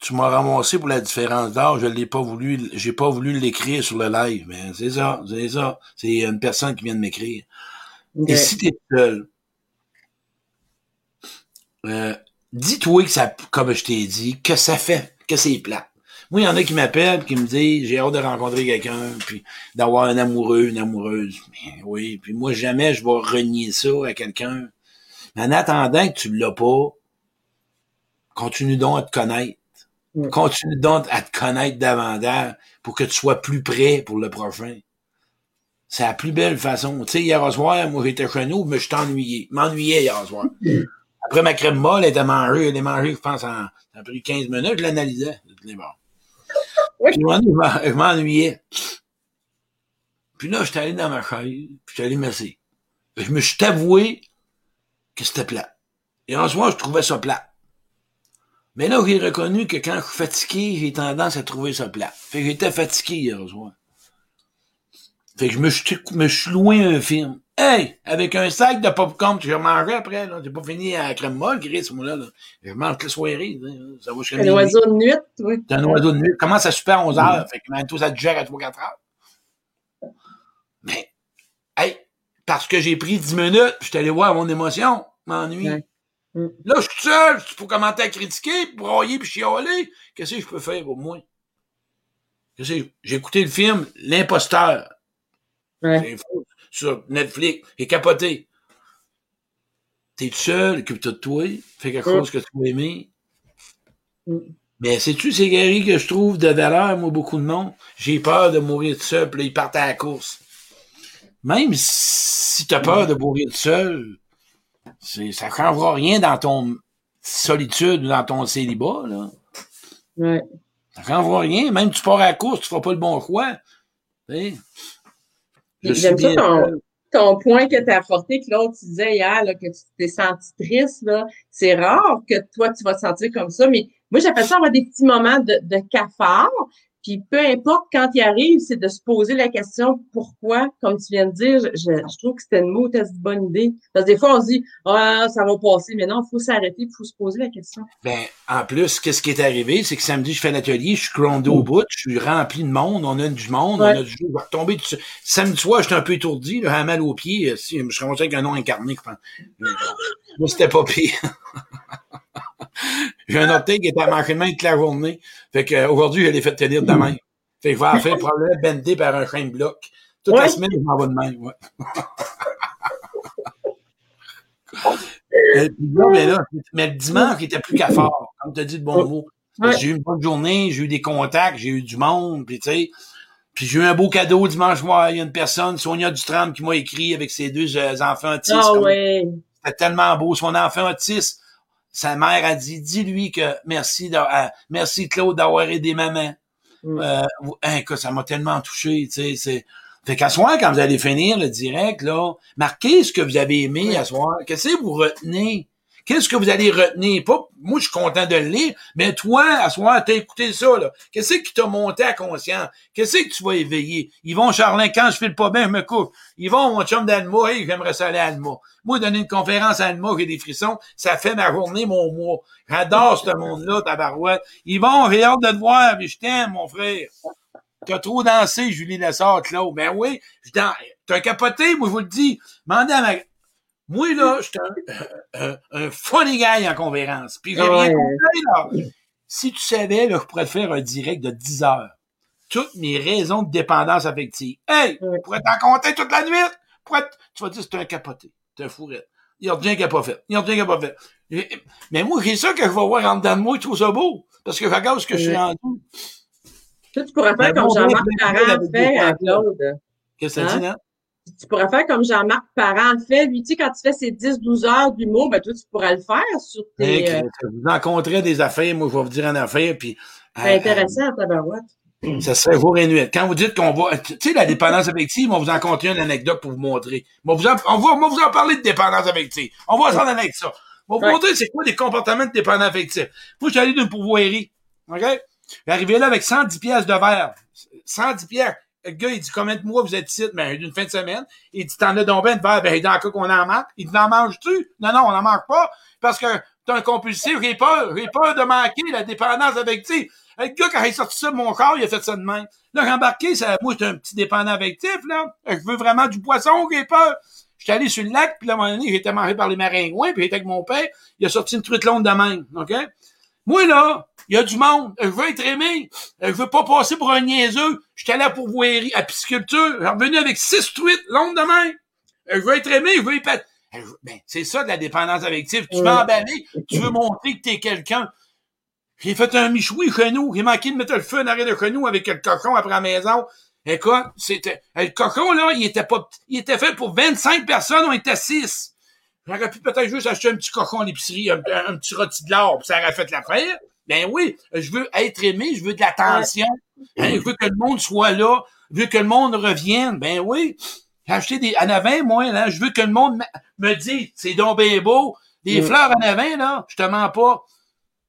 Speaker 1: Tu m'as ramassé pour la différence d'âge, je l'ai pas voulu, j'ai pas voulu l'écrire sur le live, mais c'est ça, c'est ça. C'est une personne qui vient de m'écrire. Et si tu es seul, euh, dis-toi que ça, comme je t'ai dit, que ça fait, que c'est plat. Moi, il y en a qui m'appellent, qui me disent, j'ai hâte de rencontrer quelqu'un, puis d'avoir un amoureux, une amoureuse. oui, puis moi, jamais je vais renier ça à quelqu'un. Mais en attendant que tu l'as pas, continue donc à te connaître. Continue donc à te connaître davantage pour que tu sois plus prêt pour le prochain. C'est la plus belle façon. Tu sais, hier soir, moi, j'étais chez nous, mais je t'ennuyais. M'ennuyais hier soir. Après ma crème molle, elle était mangée, elle est mangée, je pense, en, ça a pris 15 minutes, je l'analysais. Puis, je m'ennuyais. Puis là, j'étais allé dans ma chaise, puis j'étais allé Je me suis avoué que c'était plat. Et en soi, je trouvais ça plat. Mais là, j'ai reconnu que quand je suis fatigué, j'ai tendance à trouver ça plat. Fait que j'étais fatigué hier soir. Fait que je me suis, me suis loué un film. Hey! Avec un sac de popcorn j'ai mangé après, là. J'ai pas fini à la crème molle, Gris, moi, là, là. Je mange la soirée, Ça va
Speaker 2: jusqu'à Un oiseau de nuit, oui.
Speaker 1: C'est un oiseau de nuit. Commence à super à 11 heures? Fait que maintenant, ça te gère à 3-4 heures. Mais, hey! Parce que j'ai pris 10 minutes, je suis allé voir mon émotion, m'ennuie. Mm. Là, je suis seul, pour commenter à critiquer, broyer puis chialer. Qu'est-ce que je peux faire au moins? J'ai écouté le film L'imposteur. Ouais. Sur Netflix. J'ai capoté. T'es tout seul, occupe-toi de toi, fais quelque chose que tu as aimé. Mm. Mais sais-tu, c'est Gary que je trouve de valeur, moi, beaucoup de monde? J'ai peur de mourir tout seul, puis là, ils partent à la course. Même si t'as peur de mourir tout seul, ça ne changera rien dans ton solitude ou dans ton célibat, là.
Speaker 2: Ouais.
Speaker 1: Ça ne changera rien. Même si tu pars à la course, tu ne feras pas le bon choix.
Speaker 2: J'aime ça ton, point que tu as apporté, Claude, tu disais hier là, que tu t'es senti triste. C'est rare que toi, tu vas te sentir comme ça, mais moi, j'appelle ça avoir des petits moments de, de cafard. Puis peu importe quand il arrive, c'est de se poser la question pourquoi, comme tu viens de dire, je, je trouve que c'était une une bonne idée. Parce que des fois, on se dit Ah, ça va passer, mais non, il faut s'arrêter, il faut se poser la question.
Speaker 1: Ben, en plus, qu'est-ce qui est arrivé, c'est que samedi, je fais l'atelier, je suis grondé au bout, je suis rempli de monde, on a du monde, on a du je vais retomber dessus. Samedi soir, j'étais un peu étourdi, là, un mal aux pieds, euh, si, je suis avec un nom incarné, je pense. Moi, c'était pas pire. J'ai un orteil qui était à manquer de main toute la journée. Fait qu'aujourd'hui, je l'ai fait tenir de main. Fait que je vais faire probablement bender par un chaîne bloc. Toute la semaine, je m'en vais de ouais. mais, là, mais le dimanche, il était plus qu'à fort, comme tu as dit de bon mot. J'ai eu une bonne journée, j'ai eu des contacts, j'ai eu du monde, puis tu sais. Puis j'ai eu un beau cadeau dimanche soir. Il y a une personne, Sonia Dutram, qui m'a écrit avec ses deux euh, enfants autistes.
Speaker 2: Ah ouais.
Speaker 1: C'était tellement beau. Son enfant autiste, sa mère a dit, dis-lui que merci, merci Claude d'avoir aidé maman. Mm. Euh, hein, ça m'a tellement touché, tu sais, c'est, fait qu'à soir, quand vous allez finir le direct, là, marquez ce que vous avez aimé à soir. Qu'est-ce que vous retenez? Qu'est-ce que vous allez retenir? Moi, je suis content de le lire, mais toi, à ce moment, t'as écouté ça, là. Qu'est-ce qui t'a monté à conscience? Qu'est-ce que tu vas éveiller? Ils vont, Charlin, quand je file pas bien, je me couche. Ils vont, mon chum d'Alma, hey, j'aimerais ça aller à Alma. Moi, donner une conférence à Alma, j'ai des frissons, ça fait ma journée, mon mois. J'adore ce monde-là, tabarouette. Ils vont, j'ai hâte de te voir, mais je t'aime, mon frère. T'as trop dansé, Julie Lessard, Claude. Ben oui, je T'as capoté, moi, je vous le dis. Mandez à ma, moi, là, j'étais un, un, funny guy en conférence. Puis j'ai rien compris, là. Si tu savais, là, je pourrais te faire un direct de 10 heures. Toutes mes raisons de dépendance affective. Hey, je pourrais t'en compter toute la nuit. Pourrais tu vas dire, c'est un capoté. C'est un fourrette. Il y a rien qui n'a pas fait. Il y a rien qui n'a pas fait. Mais moi, c'est ça que je vais voir en dedans de moi, je trouve ça beau. Parce que je regarde ce que je suis rendu.
Speaker 2: Tu pourrais faire comme Jean-Marc Parent fait à Claude.
Speaker 1: Qu'est-ce que ça dit, hein?
Speaker 2: Tu pourrais faire comme Jean-Marc Parent fait. Lui, tu sais, quand tu fais ses 10-12 heures d'humour, ben toi, tu pourrais le faire sur tes...
Speaker 1: Euh, vous rencontrez des affaires, moi, je vais vous dire une affaire, puis...
Speaker 2: C'est euh, intéressant, ta barouette.
Speaker 1: Ça serait jour et nuit. Quand vous dites qu'on va... Tu sais, la dépendance affective, on va vous en conter une anecdote pour vous montrer. On, vous en, on, va, on va vous en parler de dépendance affective. On va s'en aller avec ça. On va vous montrer c'est quoi des comportements de dépendance affective. Moi, je suis allé d'une pourvoirie. OK? J'arrivais là avec 110 pièces de verre. 110 pièces le gars, il dit combien de mois vous êtes ici? Ben, d'une fin de semaine. Il dit, t'en as donc ben de verre? Ben, dans le cas qu'on en manque. Il dit, en manges-tu? Non, non, on n'en manque pas. Parce que t'es un compulsif, j'ai peur. J'ai peur de manquer la dépendance affective. Le gars, quand il est sorti ça de mon corps, il a fait ça de même. Là, j'ai embarqué, ça, moi, un petit dépendant affectif, là. Je veux vraiment du poisson, j'ai peur. J'étais allé sur le lac, puis là, à un moment donné, j'étais mangé par les maringouins, puis j'étais avec mon père. Il a sorti une truite longue de même, OK? Moi, là, il y a du monde. Je veux être aimé. Je veux pas passer pour un niaiseux. J'étais là pour voir à pisciculture. J'ai revenu avec six tweets longs de main. Je veux être aimé, je veux être... Ben, c'est ça de la dépendance affective. Tu veux emballer, tu veux montrer que t'es quelqu'un. J'ai fait un michoui chez nous. J'ai manqué de mettre le feu en arrière de chez nous avec le cochon après la maison. Écoute, c'était, le cochon, là, il était pas, il était fait pour 25 personnes, on était 6. J'aurais pu peut-être juste acheter un petit cochon à l'épicerie, un, petit rôti de l'or, puis ça aurait fait l'affaire. Ben oui, je veux être aimé, je veux de l'attention, hein, je veux que le monde soit là, je veux que le monde revienne. Ben oui, j'ai acheté des en avant, moi, là, je veux que le monde me dise, c'est donc bien beau, des fleurs en avant, là, je te mens pas.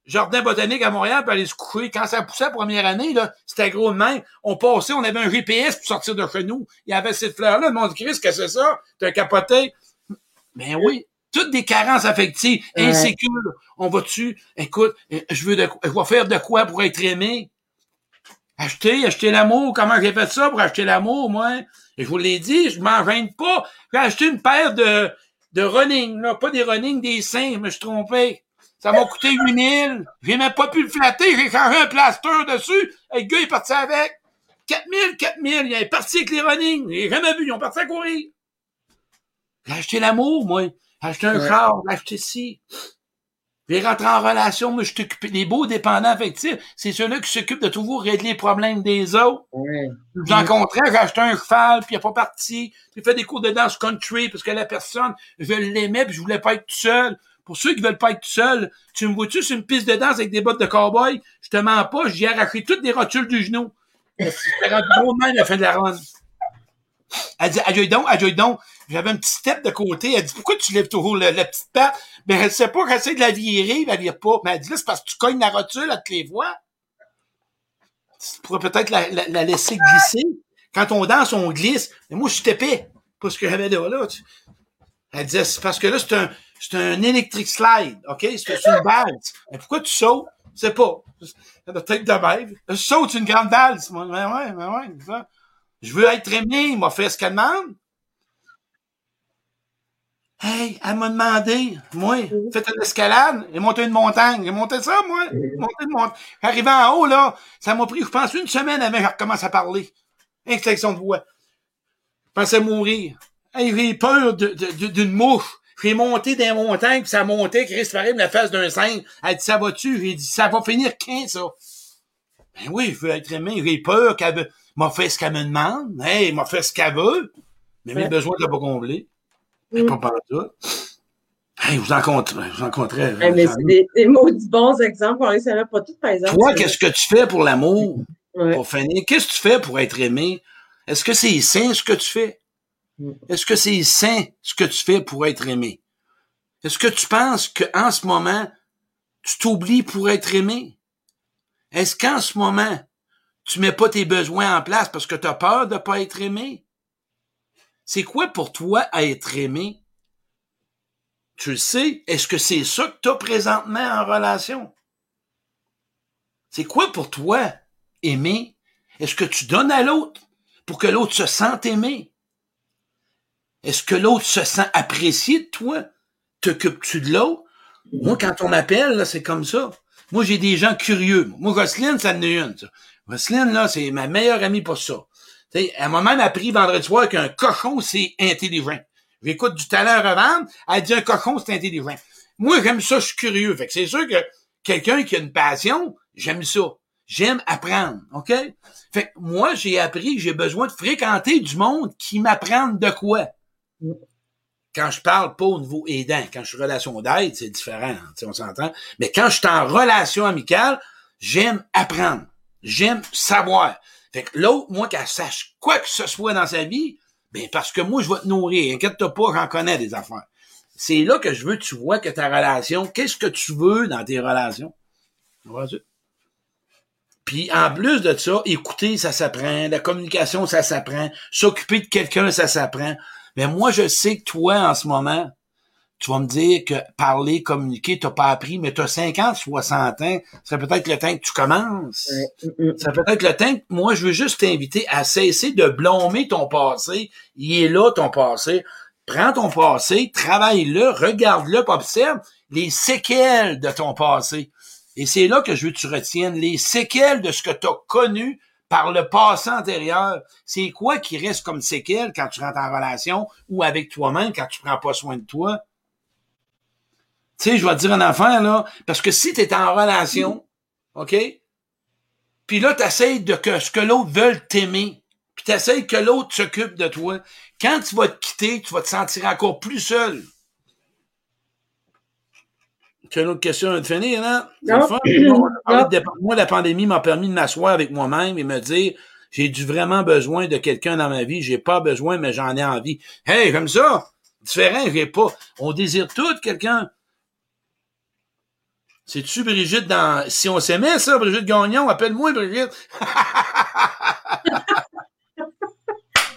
Speaker 1: jardin botanique à Montréal pour aller se coucher. Quand ça poussait la première année, là, c'était gros de même. On passait, on avait un GPS pour sortir de chez nous. Il y avait cette fleur-là. Le monde Christ, qu'est-ce que c'est ça? T'as capoté. Ben oui. Toutes des carences affectives,
Speaker 2: Ouais.
Speaker 1: insécures. On va-tu, écoute, euh, je veux de, je vais faire de quoi pour être aimé? Acheter, acheter l'amour. Comment j'ai fait ça pour acheter l'amour, moi? Et je vous l'ai dit, je m'en gêne pas. J'ai acheté une paire de, de running, là. Pas des running, des seins, je me suis trompé. Ça m'a coûté 8000. J'ai même pas pu le flatter. J'ai changé un plaster dessus. Et le gars est parti avec. 4000, 4000. Il est parti avec les running. J'ai jamais vu. Ils ont parti à courir. J'ai acheté l'amour, moi. J'ai acheté un
Speaker 2: Ouais.
Speaker 1: char. J'ai acheté ci. J'ai rentré en relation. Moi, je t'occupe. Les beaux dépendants affectifs, c'est ceux-là qui s'occupent de toujours régler les problèmes des autres.
Speaker 2: Ouais.
Speaker 1: Je rencontrais, j'ai acheté un cheval, puis il est pas parti. J'ai fait des cours de danse country parce que la personne, je l'aimais, puis je voulais pas être tout seul. Pour ceux qui veulent pas être tout seul, tu me vois-tu sur une piste de danse avec des bottes de cowboy? Je te mens pas, j'ai arraché toutes les rotules du genou. J'étais rendu gros de même à la fin de la run. Elle dit, adjoue donc, adjoue donc. J'avais un petit step de côté. Elle dit, pourquoi tu lèves toujours le- la petite patte? Ben, elle sait pas, j'essaie de la virer, mais elle vire pas. Mais elle dit, là, c'est parce que tu cognes la rotule à toutes les voix. Tu pourrais peut-être la, la- la laisser glisser. Quand on danse, on glisse. Mais moi, je suis épais. Pas ce que j'avais là, là. Elle disait, c'est parce que là, c'est un, c'est un electric slide, OK? C'est une valse. Mais pourquoi tu sautes? Je sais pas. Ça doit être de même. Je saute une grande. Ben ouais, ben ouais, c'est ça. Je veux être aimé. Il m'a fait ce qu'elle demande. Hey, elle m'a demandé, moi, faites une escalade et montez une montagne. J'ai monté ça, moi. Monté une montagne. Arrivé en haut, là, ça m'a pris, je pense, une semaine avant que je recommence à parler. Inflexion de voix. Je pensais mourir. Hey, j'ai peur d'une mouche. J'ai monté des montagnes, puis ça montait, Chris me la face d'un singe. Elle dit, ça va-tu? J'ai dit, ça va finir quand, ça? Ben oui, je veux être aimé. J'ai peur qu'elle veut- m'a fait ce qu'elle me demande. Hey, m'a fait ce qu'elle veut. Mais mes besoins ne pas comblés. Mais
Speaker 2: Mm.
Speaker 1: pas par ça. Hey, vous en rencontrez, vous en rencontrez.
Speaker 2: Eh, mais c'est des, des maudits bons exemples. On les savait pas tous, par exemple.
Speaker 1: Toi, qu'est-ce que tu fais pour l'amour?
Speaker 2: Ouais.
Speaker 1: Pour finir, qu'est-ce que tu fais pour être aimé? Est-ce que c'est sain ce que tu fais?
Speaker 2: Mm.
Speaker 1: Est-ce que c'est sain ce que tu fais pour être aimé? Est-ce que tu penses qu'en ce moment, tu t'oublies pour être aimé? Est-ce qu'en ce moment, tu mets pas tes besoins en place parce que tu as peur de pas être aimé? C'est quoi pour toi être aimé? Tu le sais? Est-ce que c'est ça que tu as présentement en relation? C'est quoi pour toi aimer? Est-ce que tu donnes à l'autre pour que l'autre se sente aimé? Est-ce que l'autre se sent apprécié de toi? T'occupes-tu de l'autre? Moi, quand on m'appelle, c'est comme ça. Moi, j'ai des gens curieux. Moi, Roselyne, ça en est une, ça. Là, c'est ma meilleure amie pour ça. Tu sais, elle m'a même appris vendredi soir qu'un cochon, c'est intelligent. J'écoute du talent à revendre, elle dit un cochon, c'est intelligent. Moi, j'aime ça, je suis curieux. Fait que c'est sûr que quelqu'un qui a une passion, j'aime ça. J'aime apprendre, OK? Fait que moi, j'ai appris que j'ai besoin de fréquenter du monde qui m'apprenne de quoi. Quand je parle pas au niveau aidant, quand je suis relation d'aide, c'est différent, on s'entend. Mais quand je suis en relation amicale, j'aime apprendre. J'aime savoir. Fait que l'autre, moi, qu'elle sache quoi que ce soit dans sa vie, ben parce que moi, je vais te nourrir. Inquiète-toi pas, j'en connais des affaires. C'est là que je veux que tu vois que ta relation, qu'est-ce que tu veux dans tes relations? Puis en plus de ça, écouter, ça s'apprend. La communication, ça s'apprend. S'occuper de quelqu'un, ça s'apprend. Mais moi, je sais que toi, en ce moment, tu vas me dire que parler, communiquer, t'as pas appris, mais t'as 50, 60 ans, c'est peut-être le temps que tu commences.
Speaker 2: Ouais. Mm, mm.
Speaker 1: Ça peut être le temps que moi, je veux juste t'inviter à cesser de blâmer ton passé. Il est là, ton passé. Prends ton passé, travaille-le, regarde-le, observe les séquelles de ton passé. Et c'est là que je veux que tu retiennes les séquelles de ce que tu as connu par le passé antérieur. C'est quoi qui reste comme séquelles quand tu rentres en relation ou avec toi-même quand tu prends pas soin de toi? Tu sais, je vais te dire une affaire, là, parce que si tu es en relation, OK? Puis là, tu de que ce que l'autre veut t'aimer. Puis tu que l'autre s'occupe de toi. Quand tu vas te quitter, tu vas te sentir encore plus seul. Tu as une autre question à te finir, hein? C'est
Speaker 2: Non.
Speaker 1: dép- Moi, la pandémie m'a permis de m'asseoir avec moi-même et me dire j'ai du vraiment besoin de quelqu'un dans ma vie. J'ai pas besoin, mais j'en ai envie. Hey, comme ça, différent, j'ai pas. On désire tout quelqu'un. C'est-tu Brigitte dans Si on s'aimait, ça, Brigitte Gagnon? Appelle-moi Brigitte.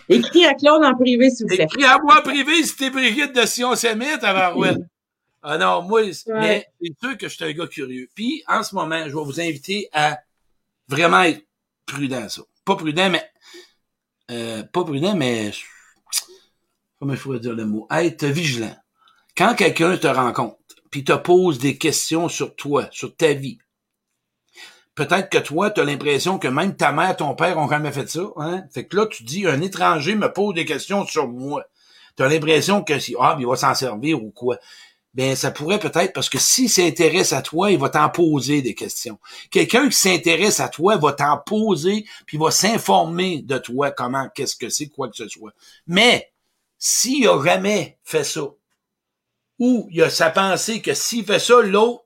Speaker 2: Écris à Claude en privé, s'il vous plaît.
Speaker 1: Écris à moi en privé si t'es Brigitte de Si on s'aimait, tabarouette. Ah non, moi, mais c'est sûr que je suis un gars curieux. Puis, en ce moment, je vais vous inviter à vraiment être prudent, ça. Pas prudent, mais... Euh, pas prudent, mais... Comment il faut dire le mot? Être vigilant. Quand quelqu'un te rencontre, puis te pose des questions sur toi, sur ta vie, peut-être que toi, tu as l'impression que même ta mère, ton père ont jamais fait ça. Hein? Fait que là, tu dis, un étranger me pose des questions sur moi. Tu as l'impression que si, ah, il va s'en servir ou quoi? Ben, ça pourrait peut-être, parce que s'il s'intéresse à toi, il va t'en poser des questions. Quelqu'un qui s'intéresse à toi va t'en poser, puis va s'informer de toi, comment, qu'est-ce que c'est, quoi que ce soit. Mais, s'il a jamais fait ça, ou il a sa pensée que s'il fait ça, l'autre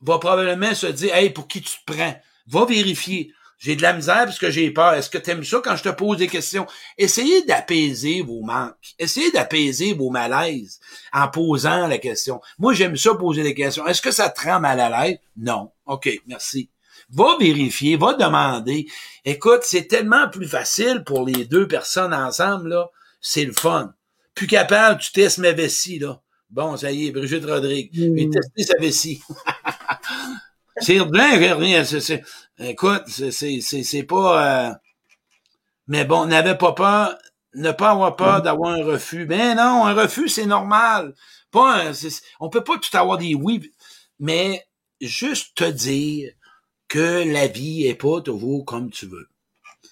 Speaker 1: va probablement se dire, hey, pour qui tu te prends? Va vérifier. J'ai de la misère parce que j'ai peur. Est-ce que tu aimes ça quand je te pose des questions? Essayez d'apaiser vos manques. Essayez d'apaiser vos malaises en posant la question. Moi, j'aime ça poser des questions. Est-ce que ça te rend mal à l'aise? Non. OK, merci. Va vérifier, va demander. Écoute, c'est tellement plus facile pour les deux personnes ensemble, là. C'est le fun. Plus capable, tu testes ma vessie, là. Bon, ça y est, Brigitte Rodrigue. J'ai testé sa vessie. c'est bien, rien. C'est, écoute, c'est, pas... Euh... Mais bon, n'avait pas peur, ne pas avoir peur d'avoir un refus. Mais non, un refus, c'est normal. Pas on peut pas tout avoir des oui, mais juste te dire que la vie est pas toujours comme tu veux.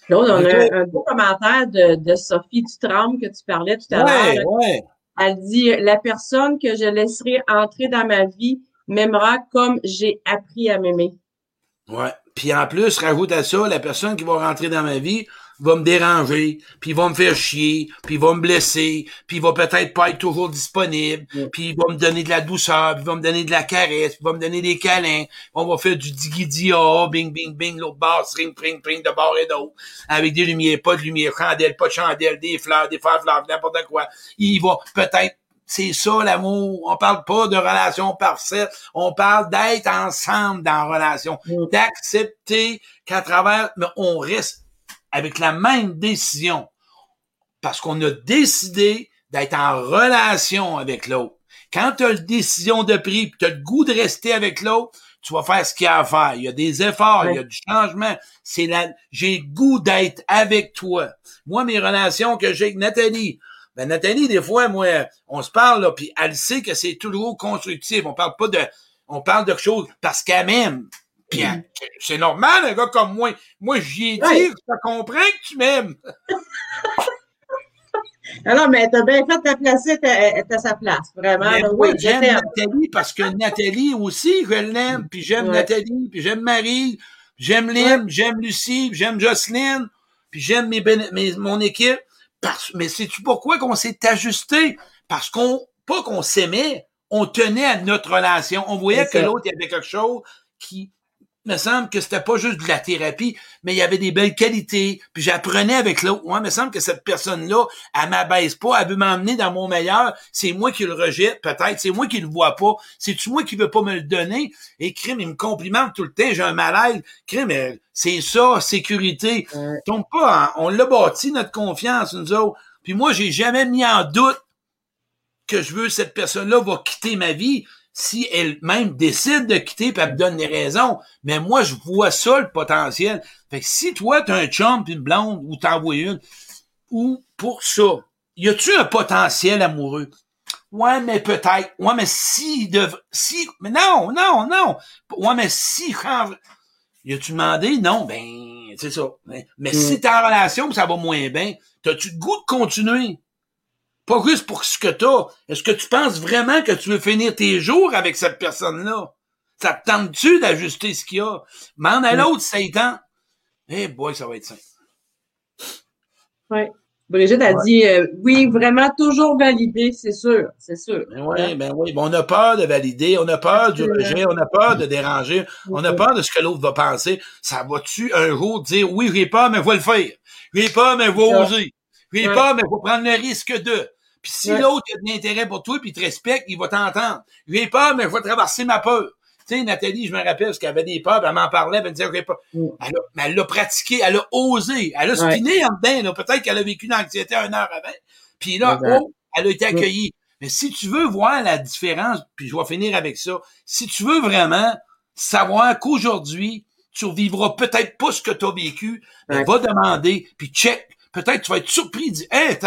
Speaker 2: Claude, on a un, beau commentaire de, de Sophie Dutram que tu parlais tout à l'heure.
Speaker 1: Ouais.
Speaker 2: Elle dit La personne que je laisserai entrer dans ma vie m'aimera comme j'ai appris à m'aimer.
Speaker 1: Ouais. Puis en plus, rajoute à ça, la personne qui va rentrer dans ma vie va me déranger, puis va me faire chier, puis va me blesser, puis va peut-être pas être toujours disponible, puis il va me donner de la douceur, puis il va me donner de la caresse, puis il va me donner des câlins. On va faire du digidi-ah, bing, bing, bing, l'autre bar, string, pring, pring, de bord et d'autre, avec des lumières, pas de lumière, chandelle, pas de chandelle, des fleurs, des fleurs, fleurs, n'importe quoi. Il va peut-être c'est ça l'amour. On parle pas de relation parfaite. On parle d'être ensemble dans la relation. D'accepter qu'à travers, mais on reste avec la même décision parce qu'on a décidé d'être en relation avec l'autre. Quand tu as la décision de prix, tu as le goût de rester avec l'autre, tu vas faire ce qu'il y a à faire. Il y a des efforts, il y a du changement. C'est la, j'ai le goût d'être avec toi. Moi, mes relations que j'ai avec Nathalie, ben Nathalie, des fois, moi, on se parle, là, puis elle sait que c'est toujours constructif. On parle pas de, on parle de choses parce qu'elle m'aime. Mm. c'est normal, un gars comme moi. Moi, j'y ai dit, je comprends que tu m'aimes.
Speaker 2: Alors, mais t'as bien fait de ta placer à sa place, vraiment. oui,
Speaker 1: j'aime Nathalie parce que Nathalie aussi, je l'aime, puis j'aime Nathalie, puis j'aime Marie, j'aime Lynn, j'aime Lucie, j'aime Jocelyne, puis j'aime mes, mon équipe. Parce, mais sais-tu pourquoi qu'on s'est ajusté? Parce qu'on, pas qu'on s'aimait, on tenait à notre relation. On voyait que l'autre, il y avait quelque chose qui, me semble que c'était pas juste de la thérapie, mais il y avait des belles qualités. Puis j'apprenais avec l'autre. Moi, il me semble que cette personne-là, elle m'abaisse pas, elle veut m'emmener dans mon meilleur. C'est moi qui le rejette, peut-être. C'est moi qui le vois pas. C'est-tu moi qui veux pas me le donner? Et crime, il me complimente tout le temps. J'ai un malaise. Crime, c'est ça, sécurité. Tombe pas, hein. on l'a bâti, notre confiance, nous autres. Puis moi, j'ai jamais mis en doute que je veux cette personne-là va quitter ma vie si elle-même décide de quitter puis elle me donne des raisons. Mais moi, je vois ça, le potentiel. Fait que si toi, t'as un chum pis une blonde ou t'en vois une, ou pour ça, y a-tu un potentiel amoureux? Ouais, mais peut-être. Ouais, mais si, de, si, mais non, non, non. Ouais, mais si, quand, y a-tu demandé? Non, ben, c'est ça. Mais, mais mm. si t'es en relation ça va moins bien, t'as-tu le goût de continuer? Pas juste pour ce que t'as. Est-ce que tu penses vraiment que tu veux finir tes jours avec cette personne-là? Ça te tente-tu d'ajuster ce qu'il y a? Mande à l'autre, Satan. Eh boy, ça va être simple.
Speaker 2: Oui. Brigitte a dit euh, oui, vraiment toujours valider, c'est sûr, c'est sûr.
Speaker 1: Ben oui, ben oui. on a peur de valider, on a peur du rejet, on a peur de déranger, on a peur de ce que l'autre va penser. Ça va-tu un jour dire oui, j'ai peur, mais je vais le faire. J'ai peur, mais je vais oser. J'ai peur, mais je vais prendre le risque de. Puis si l'autre a de l'intérêt pour toi puis il te respecte, il va t'entendre. J'ai peur, mais je vais traverser ma peur. Tu sais, Nathalie, je me rappelle, parce qu'elle avait des peurs, elle m'en parlait, elle me disait, OK, pas.
Speaker 2: Mm.
Speaker 1: Elle a, mais elle l'a pratiqué, elle a osé, elle a
Speaker 2: Ouais.
Speaker 1: spiné en dedans, là. Peut-être qu'elle a vécu l'anxiété un heure avant. Puis là, oh, elle a été accueillie. Mais si tu veux voir la différence, puis je vais finir avec ça, si tu veux vraiment savoir qu'aujourd'hui, tu vivras peut-être pas ce que tu as vécu, ben,
Speaker 2: Ouais.
Speaker 1: va demander, puis check. Peut-être tu vas être surpris, dire, hey,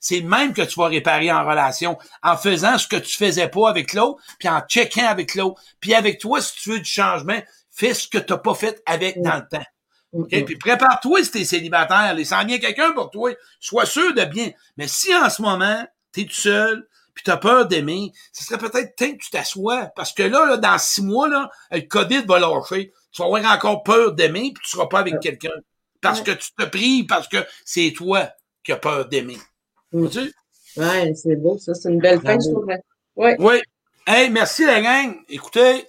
Speaker 1: c'est le même que tu vas réparer en relation, en faisant ce que tu faisais pas avec l'autre, puis en checkant avec l'autre. Puis avec toi, si tu veux du changement, fais ce que tu n'as pas fait avec dans le temps. OK?
Speaker 2: Mm.
Speaker 1: Puis prépare-toi si t'es célibataire. Il s'en vient quelqu'un pour toi. Sois sûr de bien. Mais si en ce moment, t'es tout seul, puis t'as peur d'aimer, ce serait peut-être temps que tu t'assoies. Parce que là, là, dans six mois, là, le COVID va lâcher. Tu vas avoir encore peur d'aimer, puis tu seras pas avec quelqu'un. Parce que tu te prives, parce que c'est toi qui as peur d'aimer.
Speaker 2: Mm.
Speaker 1: Tu sais?
Speaker 2: Ouais, c'est beau, ça. C'est une belle fin, je trouve. Ouais.
Speaker 1: Oui. Hey, merci la gang. Écoutez,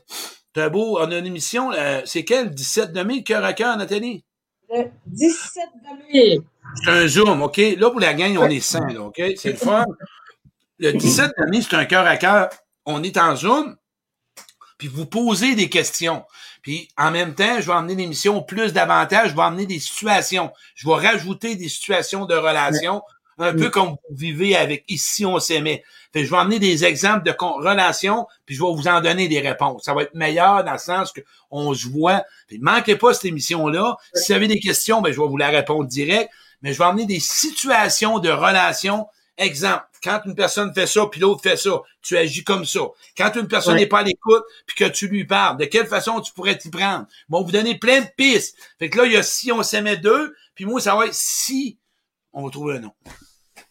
Speaker 1: t'as beau, on a une émission, euh, c'est quelle? 17 de mai, cœur à cœur, Nathalie?
Speaker 2: Le 17 de mai.
Speaker 1: C'est un zoom, OK? Là, pour la gang, on est 100, là, OK? C'est le fun. Le 17 de mai, c'est un cœur à cœur. On est en zoom, puis vous posez des questions. Puis en même temps, je vais emmener l'émission plus davantage, je vais emmener des situations. Je vais rajouter des situations de relations, un peu comme vous vivez avec Ici, on s'aimait. Fait je vais emmener des exemples de relations, puis je vais vous en donner des réponses. Ça va être meilleur dans le sens que on se voit. Puis manquez pas cette émission-là. Si vous avez des questions, ben, je vais vous la répondre direct. Mais je vais emmener des situations de relations. Exemple, quand une personne fait ça, puis l'autre fait ça, tu agis comme ça. Quand une personne
Speaker 2: Ouais.
Speaker 1: n'est pas à l'écoute, puis que tu lui parles, de quelle façon tu pourrais t'y prendre? Bon, vous donner plein de pistes. Fait que là, il y a si on s'aimait deux, puis moi, ça va être si on va trouver un nom.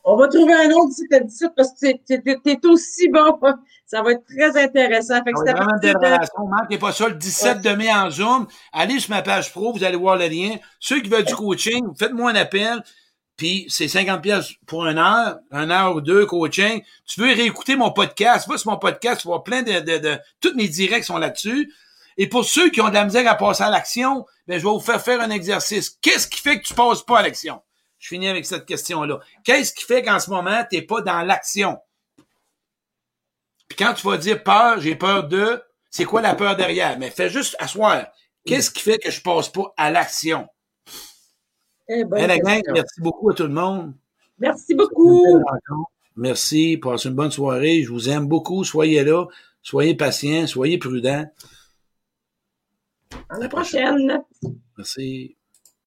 Speaker 2: On va trouver un autre d'ici 17 parce que t'es- aussi bon. Ça va être très intéressant. Fait que
Speaker 1: Ça
Speaker 2: c'est
Speaker 1: vraiment des relations. Manquez pas ça, le 17 de mai en Zoom. Allez sur ma page pro, vous allez voir le lien. Ceux qui veulent du coaching, faites-moi un appel. Puis c'est 50 pièces pour une heure, une heure ou deux coaching. Tu veux réécouter mon podcast, va sur mon podcast, tu vois plein de, de, toutes mes directs sont là-dessus. Et pour ceux qui ont de la misère à passer à l'action, ben je vais vous faire faire un exercice. Qu'est-ce qui fait que tu passes pas à l'action? Je finis avec cette question-là. Qu'est-ce qui fait qu'en ce moment, tu n'es pas dans l'action? Puis quand tu vas dire peur, j'ai peur de, c'est quoi la peur derrière? Mais fais juste asseoir. Qu'est-ce qui fait que je passe pas à l'action?
Speaker 2: Eh, bonne
Speaker 1: Hey, la gang,
Speaker 2: question.
Speaker 1: merci beaucoup à tout le monde.
Speaker 2: Merci beaucoup.
Speaker 1: Merci. Passez une bonne soirée. Je vous aime beaucoup. Soyez là. Soyez patients. Soyez prudents.
Speaker 2: À la prochaine.
Speaker 1: Merci.